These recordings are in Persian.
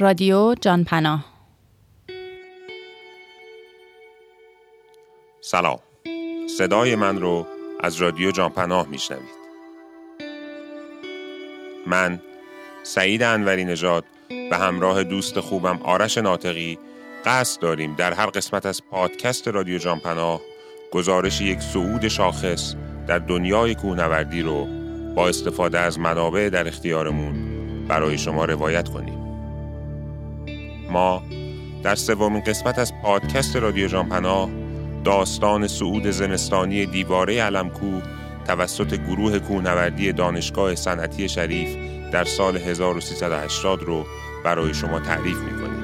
رادیو جانپناه سلام. صدای من رو از رادیو جانپناه میشنوید. من سعید انوری نژاد به همراه دوست خوبم آرش ناطقی قصد داریم در هر قسمت از پادکست رادیو جانپناه گزارش یک صعود شاخص در دنیای کوهنوردی رو با استفاده از منابع در اختیارمون برای شما روایت کنیم. ما در سومین قسمت از پادکست رادیو جانپناه داستان صعود زمستانی دیواره علمکو توسط گروه کوهنوردی دانشگاه صنعتی شریف در سال 1380 رو برای شما تعریف می‌کنیم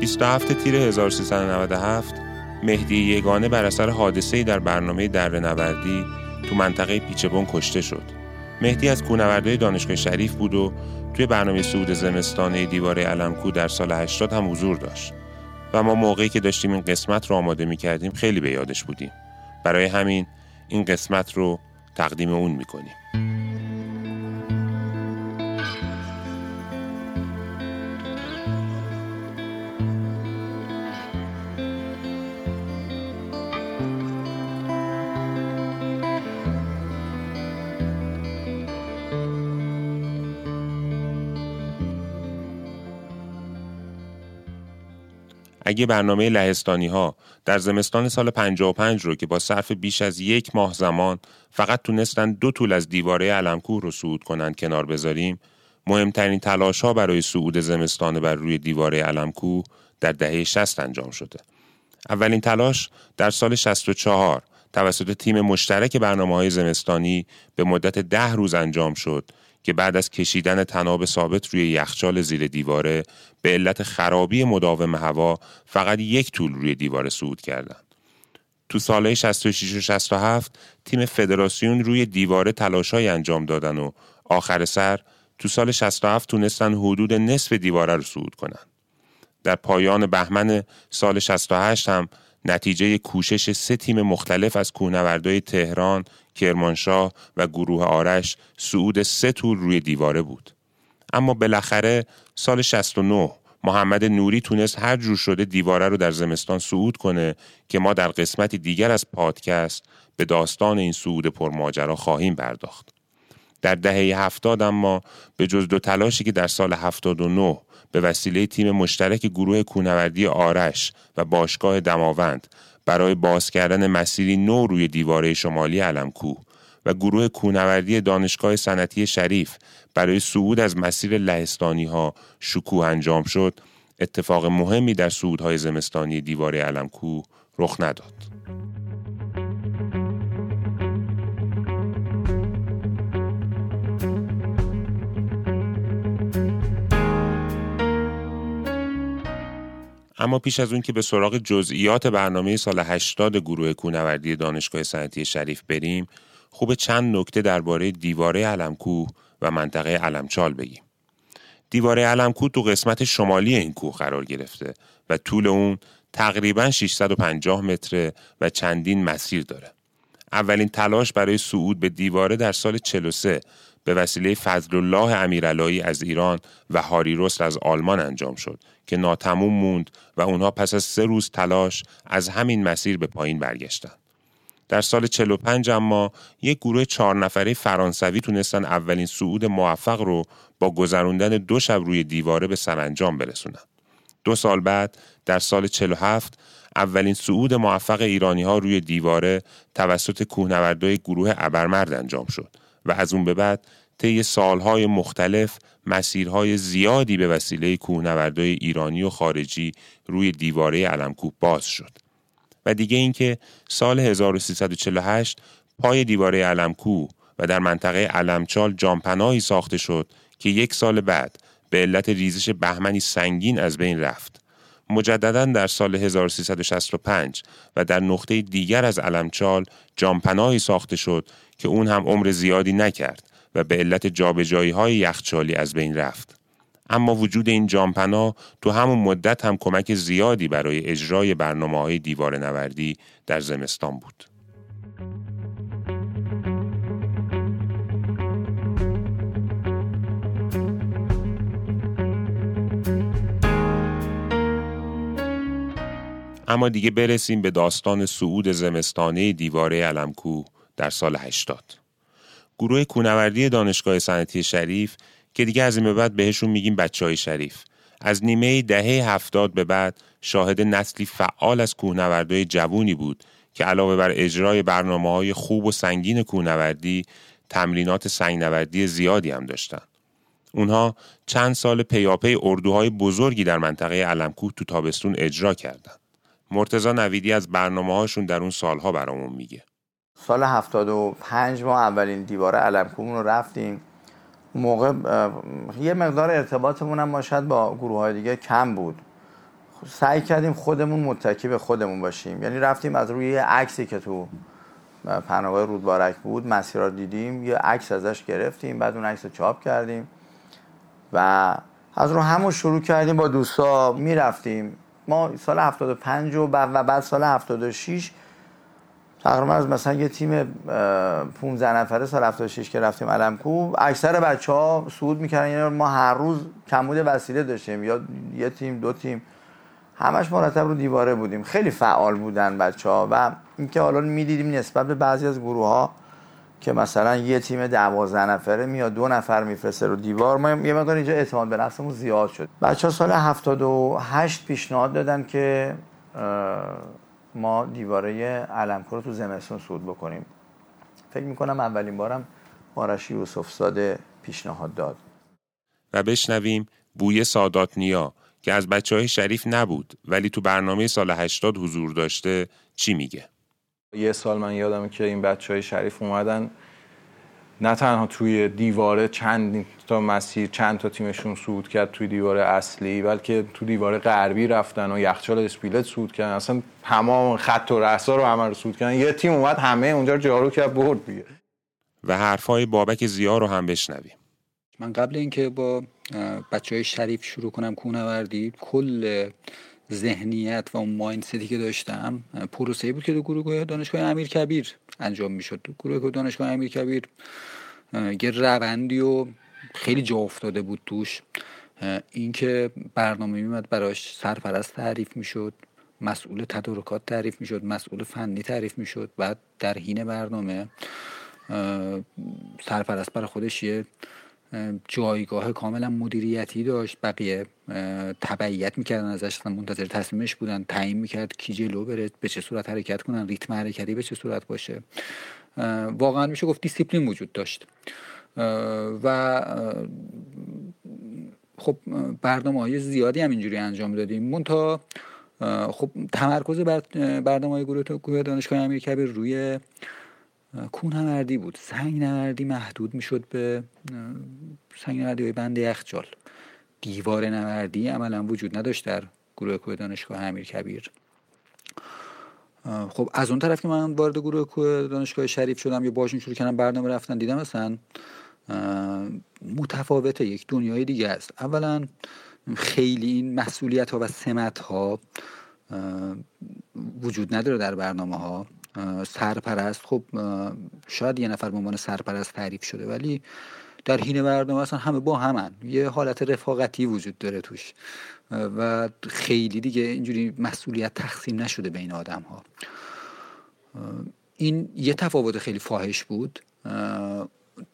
27 تیر 1397 مهدی یگانه بر اثر حادثه‌ای در برنامه دره نوردی تو منطقه پیچبون کشته شد. مهدی از کوهنوردای دانشگاه شریف بود و توی برنامه صعود زمستانه دیواره علمکو در سال 80 هم حضور داشت. و ما موقعی که داشتیم این قسمت رو آماده می کردیم خیلی به یادش بودیم. برای همین این قسمت رو تقدیم اون می کنیم. اگه برنامه لهستانی ها در زمستان سال 55 رو که با صرف بیش از یک ماه زمان فقط تونستن دو طول از دیواره علمکور رو صعود کنند کنار بذاریم مهمترین تلاش ها برای صعود زمستان بر روی دیواره علمکو در دهه 60 انجام شده. اولین تلاش در سال 64 توسط تیم مشترک برنامه های زمستانی به مدت ده روز انجام شد که بعد از کشیدن تناب ثابت روی یخچال زیر دیواره به علت خرابی مداوم هوا فقط یک طول روی دیواره صعود کردند. تو سالهای 66 و 67 تیم فدراسیون روی دیواره تلاشای انجام دادن و آخر سر تو سال 67 تونستن حدود نصف دیواره رو صعود کنند. در پایان بهمن سال 68 هم نتیجه کوشش سه تیم مختلف از کوهنوردای تهران، کرمانشاه و گروه آرش صعود سه تور روی دیواره بود. اما بالاخره سال 69 محمد نوری تونست هر جور شده دیواره رو در زمستان صعود کنه که ما در قسمتی دیگر از پادکست به داستان این صعود پرماجرا خواهیم پرداخت. در دهه هفتاد اما به جز دو تلاشی که در سال 79 به وسیله تیم مشترک گروه کونوردی آرش و باشگاه دماوند برای باز کردن مسیری نو روی دیواره شمالی علمکو و گروه کونوردی دانشگاه صنعتی شریف برای صعود از مسیر لهستانی ها شکوه انجام شد اتفاق مهمی در صعودهای زمستانی دیواره علمکو رخ نداد. اما پیش از اون که به سراغ جزئیات برنامه سال 80 گروه کونوردی دانشگاه صنعتی شریف بریم خوب چند نکته درباره دیواره علمکوه و منطقه علمچال بگیم. دیواره علمکوه تو قسمت شمالی این کوه قرار گرفته و طول اون تقریبا 650 متره و چندین مسیر داره. اولین تلاش برای صعود به دیواره در سال 43 به وسیله فضل الله امیرعلایی از ایران و هاری رست از آلمان انجام شد که ناتموم موند و اونها پس از سه روز تلاش از همین مسیر به پایین برگشتند. در سال 45 اما یک گروه چهار نفره فرانسوی تونستن اولین صعود موفق رو با گذروندن دو شب روی دیواره به سرانجام برسونن. دو سال بعد در سال 47 اولین صعود موفق ایرانی ها روی دیواره توسط کوهنوردای گروه ابرمرد انجام شد و از اون به بعد طی سالهای مختلف مسیرهای زیادی به وسیله کوهنوردای ایرانی و خارجی روی دیواره علمکوب باز شد. و دیگه اینکه سال 1348 پای دیواره علمکو و در منطقه علمچال جامپناهی ساخته شد که یک سال بعد به علت ریزش بهمنی سنگین از بین رفت. مجددا در سال 1365 و در نقطه دیگر از علمچال جامپناهی ساخته شد که اون هم عمر زیادی نکرد و به علت جابجایی های یخچالی از بین رفت. اما وجود این جامپنا تو همون مدت هم کمک زیادی برای اجرای برنامه های دیوار نوردی در زمستان بود. اما دیگه برسیم به داستان صعود زمستانه دیواره علمکو در سال 80 گروه کونوردی دانشگاه صنعتی شریف که دیگه از این به بعد بهشون میگیم بچه های شریف از نیمه دهه هفتاد به بعد شاهد نسلی فعال از کوهنوردای جوونی بود که علاوه بر اجرای برنامه های خوب و سنگین کوهنوردی تمرینات سنگنوردی زیادی هم داشتند. اونها چند سال پیاپی اردوهای بزرگی در منطقه علمکوه تو تابستون اجرا کردند. مرتزا نویدی از برنامه هاشون در اون سالها برامون میگه. سال 75 ما اولین دیوار علمکوه رو رفتیم. موقع یه مقدار ارتباطمون هم شاید با گروه های دیگه کم بود. سعی کردیم خودمون متکی به خودمون باشیم. یعنی رفتیم از روی یه عکسی که تو پناهگاه رودبارک بود مسیر دیدیم یه عکس ازش گرفتیم بعد اون عکس رو چاپ کردیم و از رو همون شروع کردیم با دوستا می‌رفتیم ما سال 75 و بعد سال 76 تقریبا از مثلا یه تیم 15 نفره سال 76 که رفتیم علمکو اکثر بچه ها صعود می‌کردن. یعنی ما هر روز کمبود وسیله داشتیم. یا یه تیم دو تیم. همش مرتب رو دیواره بودیم. خیلی فعال بودن بچه ها و اینکه حالا می‌دیدیم نسبت به بعضی از گروه ها که مثلا یه تیم دوازده نفره میاد دو نفر میفرسته رو دیوار. ما یه مقدار اینجا اعتماد به نفسمون زیاد شد. بچه ها سال 78 پیشنهاد دادن که ما دیواره علمکو رو تو زمستون صعود بکنیم. فکر می‌کنم اولین بارم آرشی یوسف ساده پیشنهاد داد. و بشنویم بوی سادات نیا که از بچه های شریف نبود ولی تو برنامه سال 80 حضور داشته چی میگه؟ یه سال من یادم که این بچه های شریف اومدن نه تنها توی دیواره چند تا مسیر چند تا تیمشون صعود کرد توی دیواره اصلی بلکه تو دیواره غربی رفتن و یخچال اسپیلت صعود کردن. اصلا تمام خط و رسا رو همه رو صعود کردن. یه تیم اومد همه اونجا جارو کرد برد دیگه. و حرفای بابک زیا رو هم بشنویم. من قبل اینکه با بچه های شریف شروع کنم کونوردی کل ذهنیت و اون مایندستی که داشتم پروسه بود که دو گروه دانشگاه امیر کبیر انجام می‌شد. گروه دانشگاه امیر کبیر یه روندی و خیلی جا افتاده بود توش. اینکه برنامه میمد براش سرپرست تعریف می‌شد مسئول تدارکات تعریف می‌شد مسئول فنی تعریف می‌شد. بعد در حین برنامه سرپرست برای خودش یه جایگاه کاملا مدیریتی داشت. بقیه تبعیت می‌کردن ازش منتظر تصمیمش بودن تعیین می‌کرد کی جلو بره به چه صورت حرکت کنن ریتم حرکتی به چه صورت باشه. واقعا میشه گفت دیسیپلین وجود داشت. و خب برنامه های زیادی هم اینجوری انجام دادیم. منتها خب تمرکز برنامه های گروه دانشگاه امیرکبیر روی نوردی بود. سنگ نوردی محدود می‌شد به سنگ نوردی های بند یخچال. دیوار نوردی عملا وجود نداشت در گروه کوه دانشگاه امیر کبیر. خب از اون طرف که من وارد گروه کوه دانشگاه شریف شدم یا باشون شروع کردم برنامه رفتن دیدم مثلا متفاوته یک دنیای دیگه است. اولا خیلی این مسئولیت ها و سمت ها وجود نداره در برنامه ها سرپرست خب شاید یه نفر به عنوان سرپرست تعریف شده ولی در حین برنامه اصلا همه با همن. یه حالت رفاقتی وجود داره توش. و خیلی دیگه اینجوری مسئولیت تقسیم نشده بین آدم ها این یه تفاوت خیلی فاحش بود.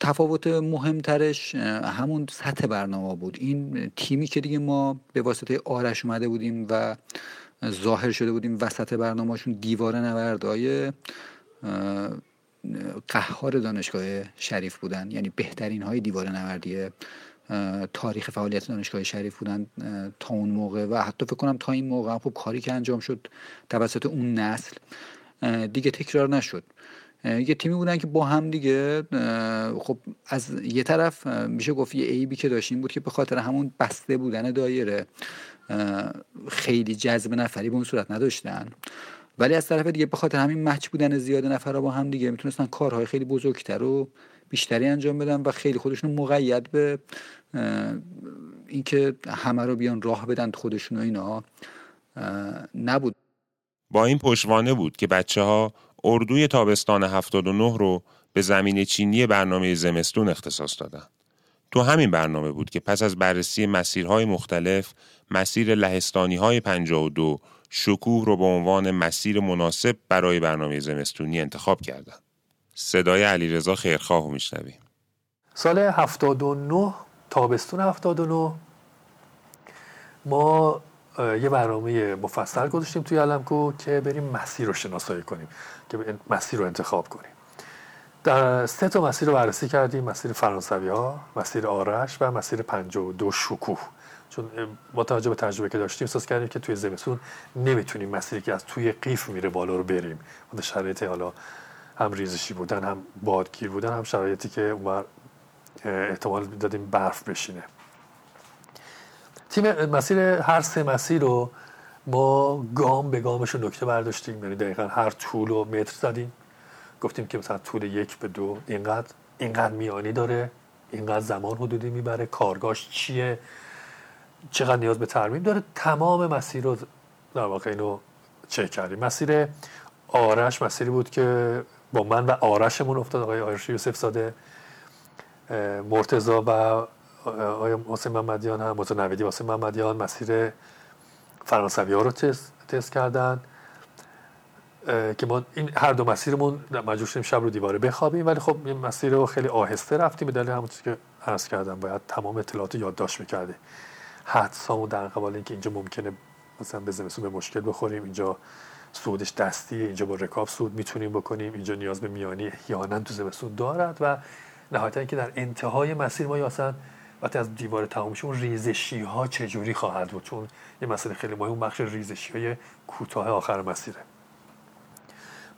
تفاوت مهمترش همون سطح برنامه بود. این تیمی که دیگه ما به واسطه آرش اومده بودیم و ظاهر شده بودیم وسط برنامهشون دیوار نوردای قهار دانشگاه شریف بودن. یعنی بهترین های دیوار نوردی تاریخ فعالیت دانشگاه شریف بودن تا اون موقع. و حتی فکر کنم تا این موقع خب کاری که انجام شد توسط اون نسل دیگه تکرار نشد. یه تیمی بودن که با هم دیگه خب از یه طرف میشه گفت یه عیبی که داشتیم بود که به خاطر همون بسته بودن دایره خیلی جذب نفری به اون صورت نداشتن ولی از طرف دیگه به خاطر همین مچ بودن زیاد نفر با هم دیگه می‌تونستن کارهای خیلی بزرگتر و بیشتری انجام بدن و خیلی خودشون مقید به اینکه همه رو بیان راه بدن خودشون و اینا نبود با این پشوانه بود که بچه ها اردوی تابستان 79 رو به زمین چینی برنامه زمستون اختصاص دادن. تو همین برنامه بود که پس از بررسی مسیرهای مختلف مسیر لهستانی های 52 شکوه رو به عنوان مسیر مناسب برای برنامه زمستونی انتخاب کردند. صدای علیرضا خیرخواه رو میشنویم. سال 79 تابستون 79 ما یه برنامه مفصل گذاشتیم توی علمکو که بریم مسیر رو شناسایی کنیم که مسیر رو انتخاب کنیم در سه تا مسیر رو بررسی کردیم مسیر فرانسوی ها مسیر آرش و مسیر دو شکوه. چون با توجه به تجربه که داشتیم احساس کردیم که توی زمستون نمی‌تونیم مسیری که از توی قیف میره بالا رو بریم. و شرایط حالا هم ریزشی بودن هم بادگیر بودن هم شرایطی که اونور احتمال دادیم برف بشینه. تیم مسیر هر سه مسیر رو ما گام به گامش نکته برداشتیم. یعنی دقیقا هر طول و متر زدیم. گفتیم که مثلا طول یک به دو اینقدر اینقدر میانی داره اینقدر زمان حدودی می‌بره کارگاش چیه چقدر نیاز به ترمیم داره. تمام مسیر رو در واقع اینو چک کردیم. مسیر آرش مسیری بود که با من و آرشمون افتاد آقای آرش یوسف زاده مرتزا و آقای حسین محمدیان هم متنویدی حسین محمدیان مسیر فرانسوی ها رو تست, تست کردن. که ما این هر دو مسیرمون مجبور شدیم شب رو دیواره بخوابیم ولی خب این مسیر رو خیلی آهسته رفتیم. به دلیل همون که عرض کردم باید تمام اطلاعات یادداشت می‌کرده حدسامون در قبال اینکه اینجا ممکنه مثلا به زمستون به مشکل بخوریم اینجا سودش دستیه اینجا با رکاب سود می‌تونیم بکنیم اینجا نیاز به میانی احیانا تو زمستون دارد و نهایتا اینکه در انتهای مسیر ما یا اصلا وقتی از دیوار تمام اون ریزشی ها چجوری خواهد بود؟ چون یه مسئله خیلی مهم اون بخش ریزشی های کوتاه آخر مسیره.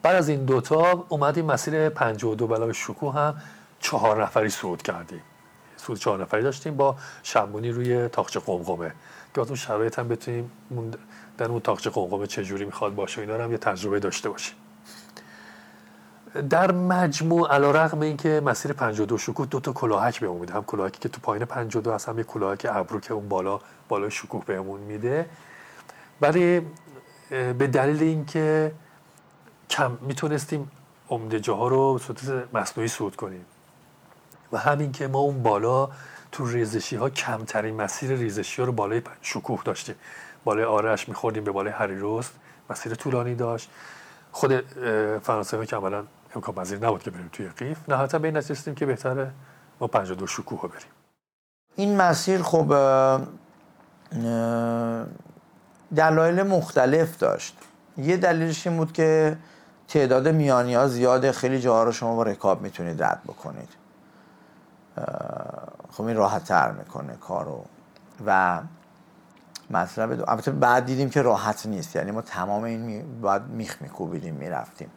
بعد از این دوتا اومدیم مسیر 52 بلا شکوه هم چهار نفری صعود کردیم. صعود چهار نفری داشتیم با شمونی روی تاقچه قمقمه. که اون شرایط هم بتونیم در اون تاقچه قمقمه چجوری می‌خواد باشه اینا هم یه تجربه داشته باشیم. در مجموع علا رقم این که مسیر 52 شکوه دو تا کلاهک بهمون میده. هم کلاهکی که تو پایین 52 هست هم یه کلاهک ابرو که اون بالا بالای شکوه بهمون میده. ولی به دلیل اینکه کم می‌تونستیم عمده جاها رو صورت مصنوعی صعود کنیم. و همین که ما اون بالا تو ریزشی ها کمترین مسیر ریزشی ها رو بالای شکوه داشتیم. بالای آرش میخوردیم به بالای هریروست مسیر طولانی داشت. خود فرانسه که عملا امکان پذیر نبود که بریم توی قیف نهایتا به این نتیجه که بهتره ما 52 شکوه بریم. این مسیر خب دلایل مختلف داشت. یه دلیلش این بود که تعداد میانی ها زیاده. خیلی جاها رو شما با رکاب می‌تونید رد بکنید. خب این راحت تر می‌کنه کارو. و مطلب دو البته بعد دیدیم که راحت نیست. یعنی ما تمام این می... باید میخ میکوبیدیم می‌رفتیم.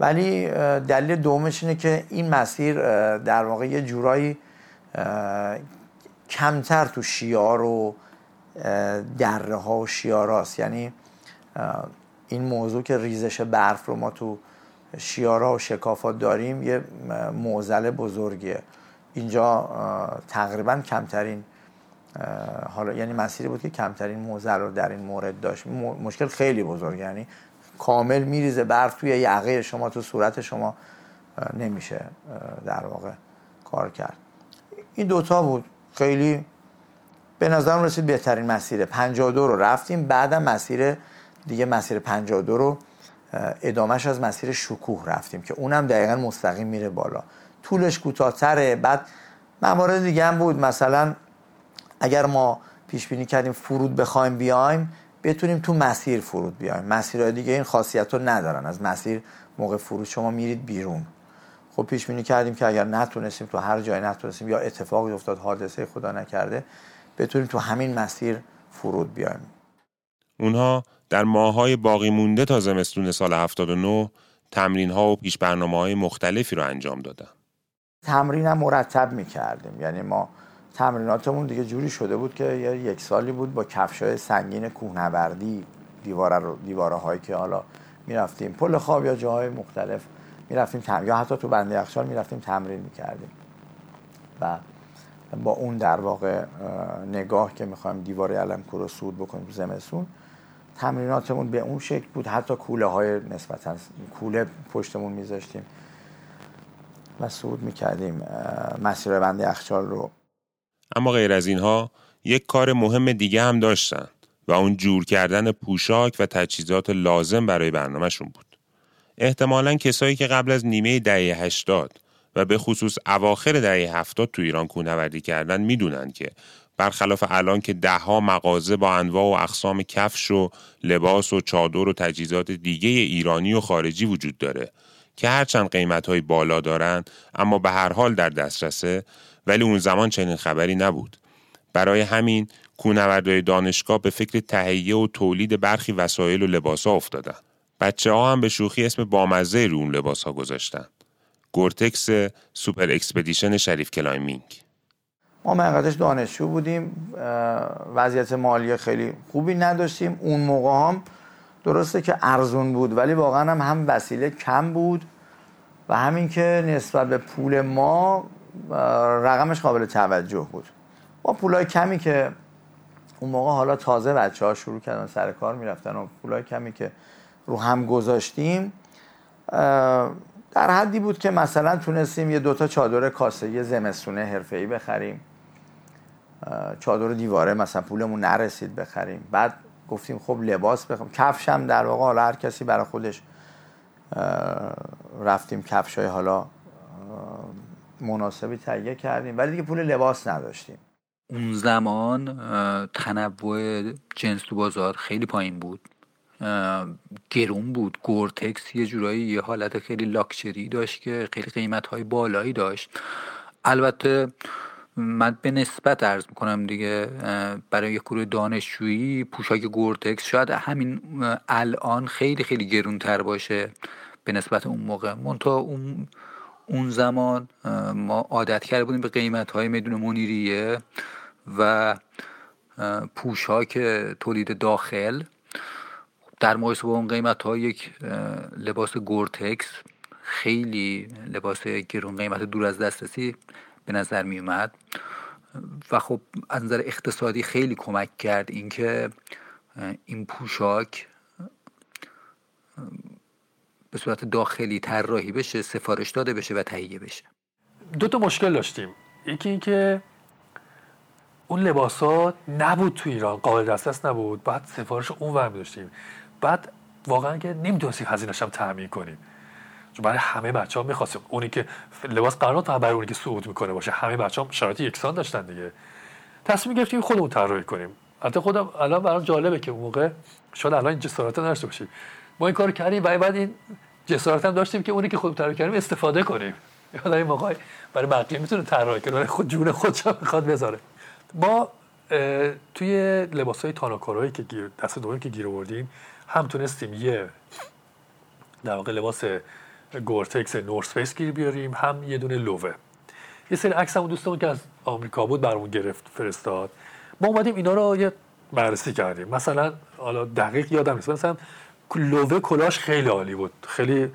ولی دلیل دومش اینه که این مسیر در واقع یه جورایی کمتر تو شیار و دره ها و شیاراست یعنی این موضوع که ریزش برف رو ما تو شیارا و شکافات داریم یه موزل بزرگیه. اینجا تقریبا کمترین حالا یعنی مسیری بود که کمترین موزل رو در این مورد داشت. مشکل خیلی بزرگ یعنی کامل میریزه برف توی یقه شما تو صورت شما نمیشه در واقع کار کرد. این دوتا بود. خیلی به نظرم رسید بهترین مسیره 52 رو رفتیم. بعدم مسیر دیگه مسیر 52 رو ادامهش از مسیر شکوه رفتیم که اونم دقیقا مستقیم میره بالا. طولش کوتاهتره. بعد موارد دیگه هم بود. مثلا اگر ما پیش بینی کردیم فرود بخوایم بیایم بتونیم تو مسیر فرود بیایم. مسیرهای دیگه این خاصیت رو ندارن. از مسیر موقع فرود شما میرید بیرون. خب پیش بینی کردیم که اگر نتونستیم تو هر جای نتونستیم یا اتفاقی افتاد حادثه خدا نکرده بتونیم تو همین مسیر فرود بیایم. اونها در ماهای باقی مونده تا زمستون سال 79 تمرین ها و پیش برنامه های مختلفی رو انجام دادن. تمرین هم مرتب می کردیم یعنی ما تمریناتمون دیگه جوری شده بود که یک سالی بود با کفش های سنگین کوهنوردی دیواره رو دیواره هایی که حالا می‌رفتیم. پل خواب یا جاهای مختلف می‌رفتیم تم... یا حتی تو بنده یخچال می‌رفتیم تمرین می‌کردیم. و با اون در واقع نگاه که می‌خوایم دیوار علمکو رو سود بکنیم زمستون تمریناتمون به اون شکل بود حتی کوله های نسبتا کوله پشتمون میذاشتیم و سود می‌کردیم مسیر بند یخچال رو اما غیر از اینها یک کار مهم دیگه هم داشتن و اون جور کردن پوشاک و تجهیزات لازم برای برنامهشون بود. احتمالا کسایی که قبل از نیمه دهه 80 و به خصوص اواخر دهه 70 تو ایران کوهنوردی کردن می‌دونن که برخلاف الان که دهها مغازه با انواع و اقسام کفش و لباس و چادر و تجهیزات دیگه ایرانی و خارجی وجود داره که هرچند قیمت های بالا دارن اما به هر حال در دسترسه ولی اون زمان چنین خبری نبود. برای همین کوهنوردای دانشگاه به فکر تهیه و تولید برخی وسایل و لباس ها افتادن. بچه ها هم به شوخی اسم بامزه رو اون لباس ها گذاشتن. Gore-Tex Super Expedition شریف Climbing. ما منقدرش دانشجو بودیم وضعیت مالی خیلی خوبی نداشتیم. اون موقع هم درسته که ارزون بود ولی واقعا هم هم وسیله کم بود و همین که نسبت به پول ما رقمش قابل توجه بود. با پولای کمی که اون موقع حالا تازه بچه ها شروع کردن سر کار می‌رفتن و پولای کمی که رو هم گذاشتیم در حدی بود که مثلا تونستیم یه دوتا چادر کاسه زمستونه حرفه‌ای بخریم. چادر دیواره مثلا پولمون نرسید بخریم. بعد گفتیم خب لباس بخریم. کفش هم در واقع حالا هر کسی برای خودش رفتیم کفش های حالا مناسبی تهیه کردیم. ولی دیگه پول لباس نداشتیم. اون زمان تنوع جنس تو بازار خیلی پایین بود. گرون بود. Gore-Tex یه جورایی یه حالت خیلی لاکچری داشت که خیلی قیمت های بالایی داشت. البته من به نسبت عرض می‌کنم دیگه برای یک گروه دانشجویی پوشاک Gore-Tex شاید همین الان خیلی خیلی گرونتر باشه به نسبت اون موقع. منتها اون اون زمان ما عادت کرده بودیم به قیمت های میدون منیریه و پوشاک تولید داخل. در مقایسه با اون قیمت ها یک لباس گورتکس خیلی لباس گرون قیمت دور از دسترسی به نظر می اومد و خب از نظر اقتصادی خیلی کمک کرد اینکه این پوشاک به صورت داخلی طراحی بشه سفارش داده بشه و تهیه بشه. دو تا مشکل داشتیم. یکی اینکه اون لباسات نبود تو ایران قابل دسترس نبود. بعد سفارش اون ور داشتیم بعد واقعا که نمی‌تونستیم هزینه‌اش هم تامین کنیم. چون برای همه بچه ها می‌خواستیم. اونی که لباس قرار تا برای اونی که صعود می‌کنه باشه. همه بچه ها شرایط یکسان داشتن دیگه. تصمیم گرفتیم خودمون طراحی کنیم. البته خودم الان برام جالبه که اون موقع شاید الان این جسارت نداشته باشیم. ما این کار کردیم و بعد این جسارت هم داشتیم که اونی که خودمون طراحی کردیم استفاده کنیم. یاد این موقع برای بقیه می‌تونه طراحی کنه. خود جون خودش می‌خواد بذاره. ما توی لباس های تاناکارایی که دست دوم که گیر آوردیم هم تونستیم یه در واقع لباس Gore-Tex North Face گیر بیاریم هم یه دونه Lowe. یه سری عکس هم دوستمون که از آمریکا بود برامون گرفت فرستاد. ما اومدیم اینا رو یه بررسی کردیم. مثلا حالا دقیق یادم نیست. مثلا Lowe کلاش خیلی عالی بود. خیلی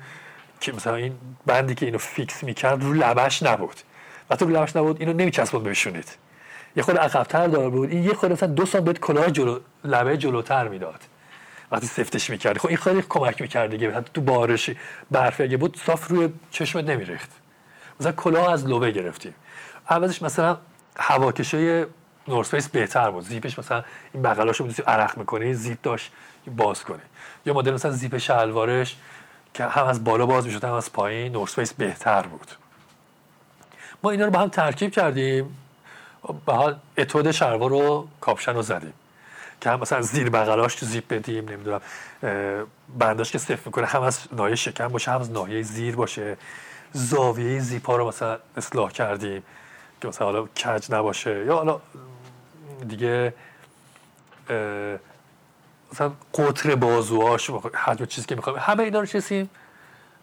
که مثلا این بندی که اینو فیکس می‌کرد رو لبش نبود. وقتی رو لبش نبود اینو نمیچسبوند به پیشونیت. یه خورده عقبتر دار بود. این یه خورده مثلا دو سانت کلاه جلو لبه جلوتر می‌داد. وقتی سفتش می‌کردی. خب این خیلی کمک می‌کرد دیگه حتی تو بارش برف اگه بود صاف روی چشمت نمیریخت. مثلا کلاه از Lowe گرفتیم عوضش مثلا هواکشه North Face بهتر بود. زیپش مثلا این بغلاشو بود عرق می‌کنه زیپ داشت باز کنه یا مدل مثلا زیپ شلوارش که هم از بالا باز می‌شد هم از پایین North Face بهتر بود. ما اینا رو با هم ترکیب کردیم. به حال اتود شلوار رو کاپشن رو زدیم. که هم مثلا زیر بغلاش زیپ بدیم نمی‌دونم بنداش که صفر می‌کنه هم از ناحیه شکم باشه هم از ناحیه زیر باشه. زاویه زیپا رو مثلا اصلاح کردیم که مثلا حالا کج نباشه. یا حالا دیگه مثلا قطر بازوهاش حجم چیزی که می‌خوایم همه اینا رو چیزیم؟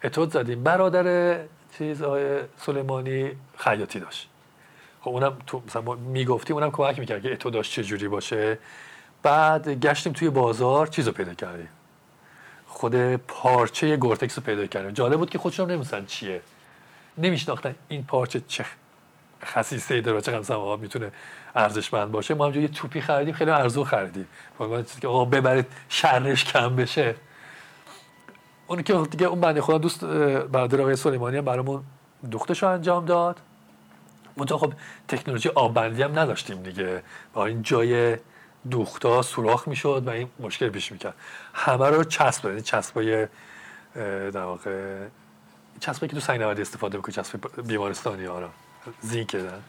اتود زدیم. برادر چیز آقای سلیمانی خیاطی داشت. خب اونم تو مثلا می‌گفتیم اونم کمک می‌کرد که اتوداش چجوری باشه. بعد گشتیم توی بازار چیز رو پیدا کردیم. خود پارچه گورتکس رو پیدا کردیم. جالب بود که خودشون نمیستن چیه. نمیشناختن این پارچه چه خصیصه داره چقدر مثلا می‌تونه ارزشمند باشه. ما همجوری یه توپی خریدیم خیلی ارزون خریدیم. که آقا ببرید شرش کم بشه. اون که دیگه اون بنده خدا دوست برادر آقای سلیمانی هم برامون دوختش رو انجام داد. منتها خب تکنولوژی آبندی هم نداشتیم دیگه. با این جای دوختا سوراخ می‌شد و این مشکل پیش می‌کرد. همه رو چسب یعنی چسبای در واقع چسبایی که تو سنگ استفاده می‌کنه چسب بیمارستانی ها رو. زینک دن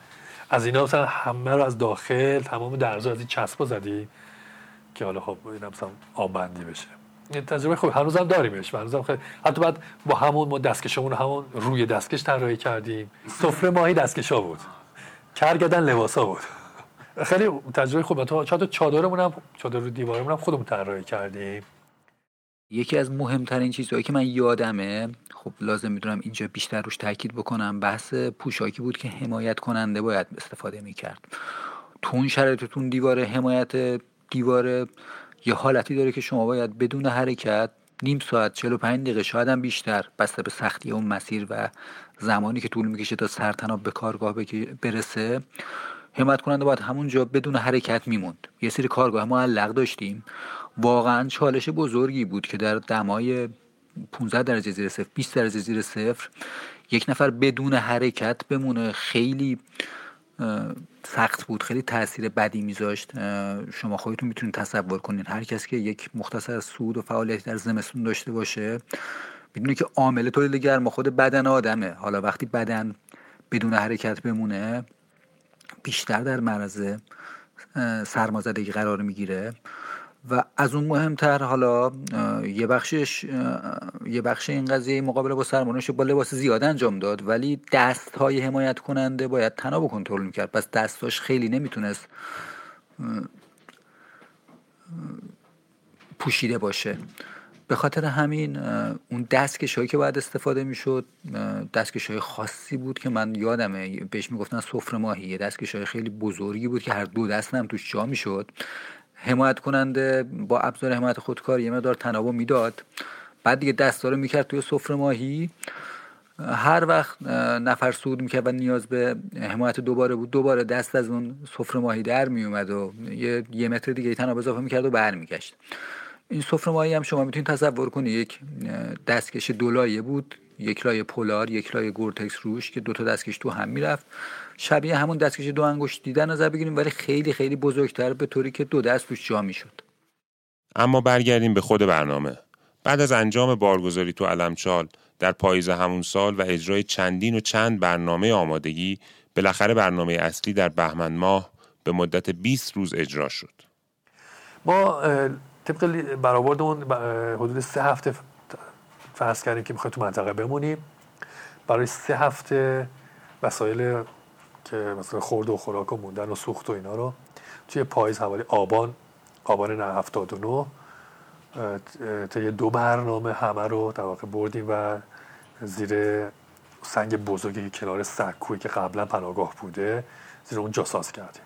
از اینا مثلا همه رو از داخل تمام درزا از این چسبا زدی که حالا خب این مثلا آبندی بشه. این تجربه خوب. هنوزم داریمش هنوزم خیلی. حتی بعد با همون ما دستکشمون همون روی دستکش طراحی کردیم. سفره ماهی دستکشا بود. کرگدن لباسا بود. خیلی تجربه خوبه تو چادر چادرمون هم چادر رو دیوارمون هم خودمون طراحی کردیم. یکی از مهمترین چیزهایی که من یادمه خب لازم می‌دونم اینجا بیشتر روش تاکید بکنم بحث پوشاکی بود که حمایت کننده باید استفاده می‌کرد. تو اون شرایطتون دیواره حمایت دیواره یه حالتی داره که شما باید بدون حرکت نیم ساعت 45 دقیقه شاید هم بیشتر بسته به سختی اون مسیر و زمانی که طول می‌کشه تا سرتناب به کارگاه برسه. حمایت کننده باید همونجا بدون حرکت میموند. یه سری کارگاه معلق داشتیم. واقعا چالش بزرگی بود که در دمای 15 درجه زیر صفر 20 درجه زیر صفر یک نفر بدون حرکت بمونه. خیلی سخت بود. خیلی تاثیر بدی میذاشت. شما خودتون می‌تونید تصور کنید هر کسی که یک مختصر سود و فعالیتی در زمستون داشته باشه می‌دونه که عامل تولید گرما خود بدن آدمه. حالا وقتی بدن بدون حرکت بمونه بیشتر در معرض سرمازدگی قرار می‌گیره و از اون مهمتر حالا یه بخشش یه بخش این قضیه مقابله با سرمانش با لباس زیاد انجام داد ولی دست های حمایت کننده باید تناب کنترل می‌کرد. پس دستاش خیلی نمی‌تونست پوشیده باشه. به خاطر همین اون دستکش هایی که باید استفاده می‌شد دستکش های خاصی بود که من یادمه. بهش می‌گفتن سفر ماهی. دستکش های خیلی بزرگی بود که هر دو دست هم توش جا می‌شد. حمایت کننده با ابزار حمایت خودکار یه مقدار تنوع می‌داد. بعد دیگه دستا رو می‌کرد توی سفره ماهی. هر وقت نفر سود می‌کرد و نیاز به حمایت دوباره بود دوباره دست از اون سفره ماهی در میومد و یه, یه متر دیگه تناب اضافه می‌کرد و برمیگشت. این سفره ماهی هم شما می‌تونید تصور کنید یک دستکش دولایه بود یک لایه پولار یک لایه گورتکس روش که دو تا دستکش تو هم می‌رفت. شبیه همون دستکش دو انگشت دیدن نظر بگیریم ولی خیلی خیلی بزرگتر به طوری که دو دست توش جا می‌شد. اما برگردیم به خود برنامه. بعد از انجام بارگذاری تو علمچال در پاییز همون سال و اجرای چندین و چند برنامه آمادگی بالاخره برنامه اصلی در بهمن ماه به مدت 20 روز اجرا شد. ما طبق برآوردمون حدود سه هفته فرض کردیم که می‌خوایم تو منطقه بمونیم. برای سه هفته وسایل که مثلا خورد و خوراک و موندن و سوخت و اینا رو توی پاییز حوالی آبان آبان 79 تا دو برنامه همه رو در واقع بردیم و زیر سنگ بزرگی کنار سکوی که قبلا پناهگاه بوده زیر اون جاساز کردیم.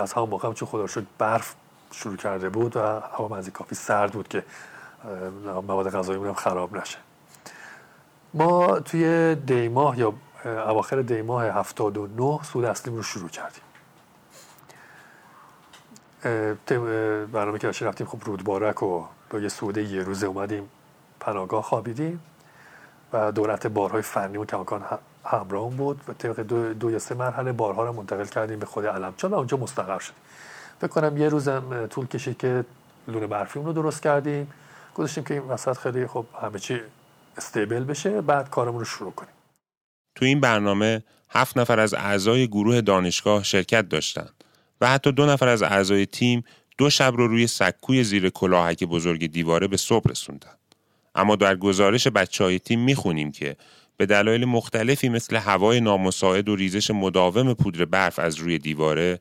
از همون موقع چون خدا شد برف شروع کرده بود و هوا منزی کافی سرد بود که مواد غذایی هم خراب نشه. ما توی دیماه یا اواخر دیماه 79 سود اصلیم رو شروع کردیم. برنامه که رفتیم خب رودبارک و با یه سوده یه روزه اومدیم پناهگاه خوابیدیم و دولت بارهای فنی و کماکان همراه بود و طبق دو, دو یا سه مرحله بارها رو منتقل کردیم به خود علمچال و اونجا مستقر شدیم. فکر کنم یه روزم طول کشید که لونه برفی رو درست کردیم گذاشتیم که این وسط خیلی خب همه چی استیبل بشه بعد کارمون رو شروع کنیم تو این برنامه هفت نفر از اعضای گروه دانشگاه شرکت داشتند و حتی دو نفر از اعضای تیم دو شب رو روی سکوی زیر کلاهک بزرگ دیواره به صبح رسوندن. اما در گزارش بچه های تیم می‌خونیم که به دلایل مختلفی مثل هوای نامساعد و ریزش مداوم پودر برف از روی دیواره،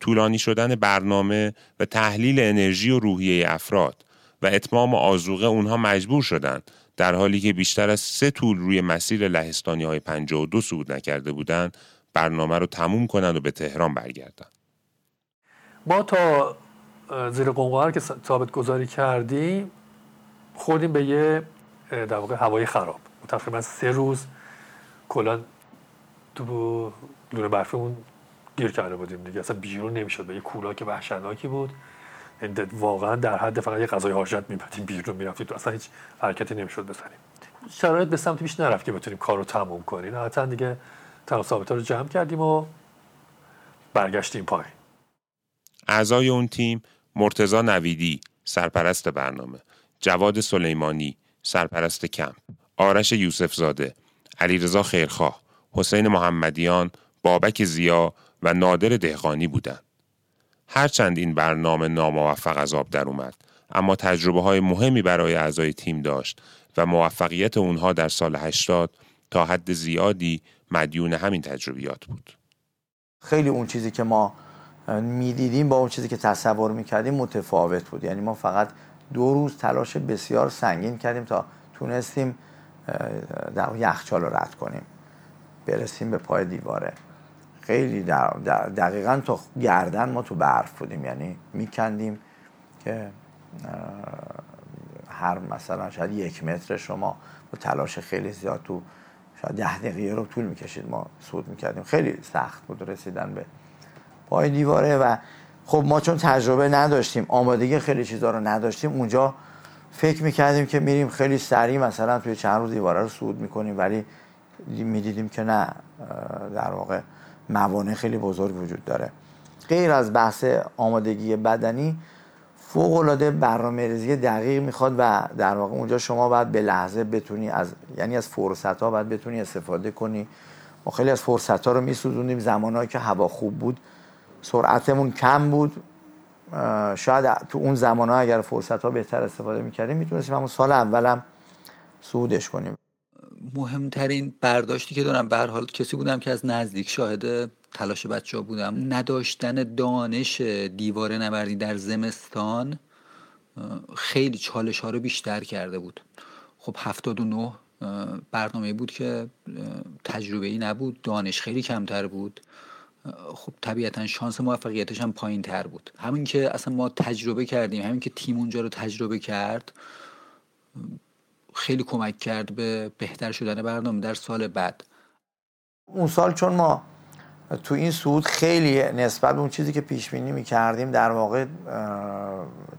طولانی شدن برنامه و تحلیل انرژی و روحیه افراد و اتمام آزوقه اونها مجبور شدند در حالی که بیشتر از سه طول روی مسیر لهستانی های 52 صعود نکرده بودند برنامه رو تموم کنند و به تهران برگردند. ما تا زیر قنقار که ثابت گذاری کردیم خوردیم به یه در واقع هوای خراب. تقریبا سه روز کلا تو دونه برفمون گیر کرده بودیم دیگه. اصلا بیرون نمی‌شد. به یه کولاک وحشتناکی بود. واقعا در حد فقط یه غذای حاجت میبردیم بیرون می‌رفتیم. تو اصلا هیچ حرکتی نمی‌شد بزنیم. شرایط به سمت پیش نرفت که بتونیم کار رو تموم کنیم. حتی دیگه ثابت رو جمع کردیم و برگشتیم پایین. اعضای اون تیم مرتزا نویدی سرپرست برنامه. جواد سلیمانی سرپرست کمپ. آرش یوسفزاده علیرضا خیرخواه حسین محمدیان بابک زیا و نادر دهقانی بودند. هرچند این برنامه ناموفق از آب در اومد اما تجربه های مهمی برای اعضای تیم داشت و موفقیت اونها در سال 80 تا حد زیادی مدیون همین تجربیات بود. خیلی اون چیزی که ما می‌دیدیم با اون چیزی که تصور می‌کردیم متفاوت بود. یعنی ما فقط دو روز تلاش بسیار سنگین کردیم تا تونستیم در یخچال رو رد کنیم. برسیم به پای دیواره. خیلی دقیقا تا گردن ما تو برف بودیم. یعنی میکندیم که هر مثلا شاید یک متر شما با تلاش خیلی زیاد تو شاید ده دقیقه رو طول می‌کشید. ما سود می‌کردیم. خیلی سخت بود رسیدن به پای دیواره و خب ما چون تجربه نداشتیم آمادگی خیلی چیزا رو نداشتیم اونجا فکر می‌کردیم که میریم خیلی سریع مثلا توی چند روز دیواره رو سود می‌کنیم ولی می‌دیدیم که نه در واقع موانع خیلی بزرگ وجود داره. غیر از بحث آمادگی بدنی فوق العاده برنامه دقیق می‌خواد و در واقع اونجا شما باید به لحظه بتونی از یعنی از فرصت ها باید بتونی استفاده کنی. ما خیلی از فرصت ها رو میسوزوندیم زمانهایی که هوا خوب بود. سرعتمون کم بود. شاید تو اون زمان ها اگر فرصت ها بهتر استفاده می‌کردیم می‌تونستیم همون سال اولم سودش کنیم. مهمترین برداشتی که دارم به حال کسی بودم که از نزدیک شاهد تلاش بچه ها بودم. نداشتن دانش دیواره نوردی در زمستان خیلی چالش ها رو بیشتر کرده بود. خب 79 برنامه بود که تجربه ای نبود دانش خیلی کمتر بود. خب طبیعتا شانس موفقیتش هم پایین تر بود. همین که اصلا ما تجربه کردیم همین که تیم اونجا رو تجربه کرد خیلی کمک کرد به بهتر شدن برنامه در سال بعد. اون سال چون ما تو این سود خیلی نسبت به اون چیزی که پیش بینی می‌کردیم در واقع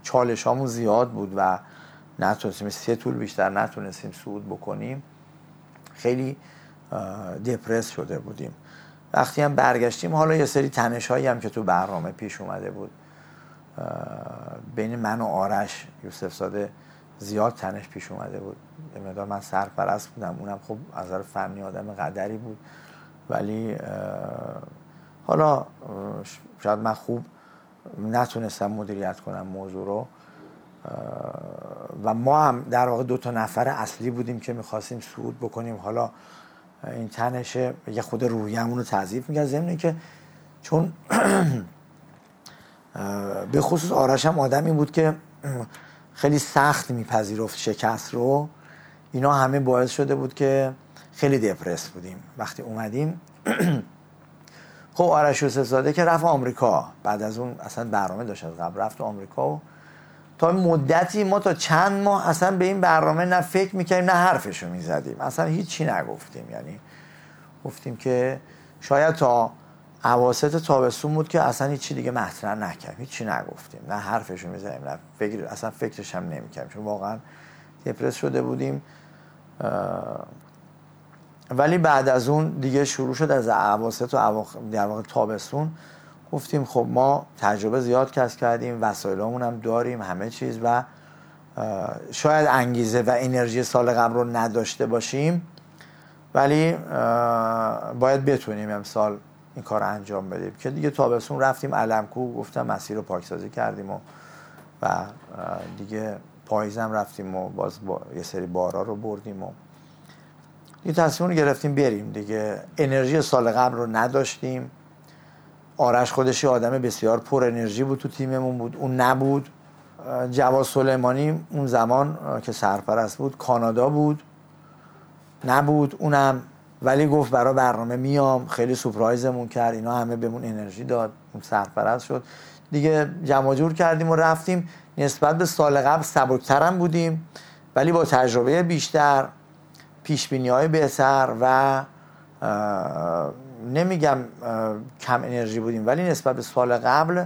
چالش هامون زیاد بود و نتونستیم سه طول بیشتر نتونستیم سود بکنیم خیلی دپرس شده بودیم. وقتی هم برگشتیم حالا یه سری تنش هایی هم که تو برنامه پیش اومده بود. بین من و آرش یوسف زاده زیاد تنش پیش اومده بود. به من سرپرست بودم اونم خب از نظر فنی آدم قدری بود. ولی حالا شاید من خوب نتونستم مدیریت کنم موضوع رو. و ما هم در واقع دو تا نفر اصلی بودیم که می‌خواستیم سود بکنیم. حالا این تنشه یه خود رویمون رو تضعیف میگه ضمن که چون به خصوص آرش هم آدمی بود که خیلی سخت میپذیرفت شکست رو. اینا همه باعث شده بود که خیلی دپرس بودیم. وقتی اومدیم خب آرش یوسف زاده که رفت آمریکا. بعد از اون اصلا برنامه داشت از قبل رفت آمریکا و تا مدتی ما تا چند ماه اصلا به این برنامه نه فکر می‌کردیم نه حرفشو می‌زدیم. اصلا هیچی نگفتیم. یعنی گفتیم که شاید تا عواسط تابستون بود که اصلا هیچی دیگه مطرح نکردیم هیچی نگفتیم. نه حرفشو می‌زدیم نه فکر اصلا فکرش هم نمی‌کردیم. چون واقعا دپرس شده بودیم. ولی بعد از اون دیگه شروع شد از عواسط و در واقع تابستون. گفتیم خب ما تجربه زیاد کسب کردیم وسایلمون هم داریم همه چیز و شاید انگیزه و انرژی سال قبل رو نداشته باشیم ولی باید بتونیم امسال این کار انجام بدیم. که دیگه تابستون رفتیم علمکو گفتم مسیر رو پاکسازی کردیم و و دیگه پاییزم رفتیم و باز با یه سری بارا رو بردیم و یه تصمیم رو گرفتیم بریم. دیگه انرژی سال قبل رو نداشتیم. آرش خودش آدم بسیار پر انرژی بود تو تیممون بود. اون نبود. جواز سلیمانی اون زمان که سرپرست بود کانادا بود. نبود. اونم ولی گفت برای برنامه میام خیلی سپرایزمون کرد اینا همه بهمون انرژی داد سرپرست شد. دیگه جمع جور کردیم و رفتیم. نسبت به سال قبل سبکترم بودیم ولی با تجربه بیشتر پیش بینی های بهتر و نمیگم کم انرژی بودیم ولی نسبت به سال قبل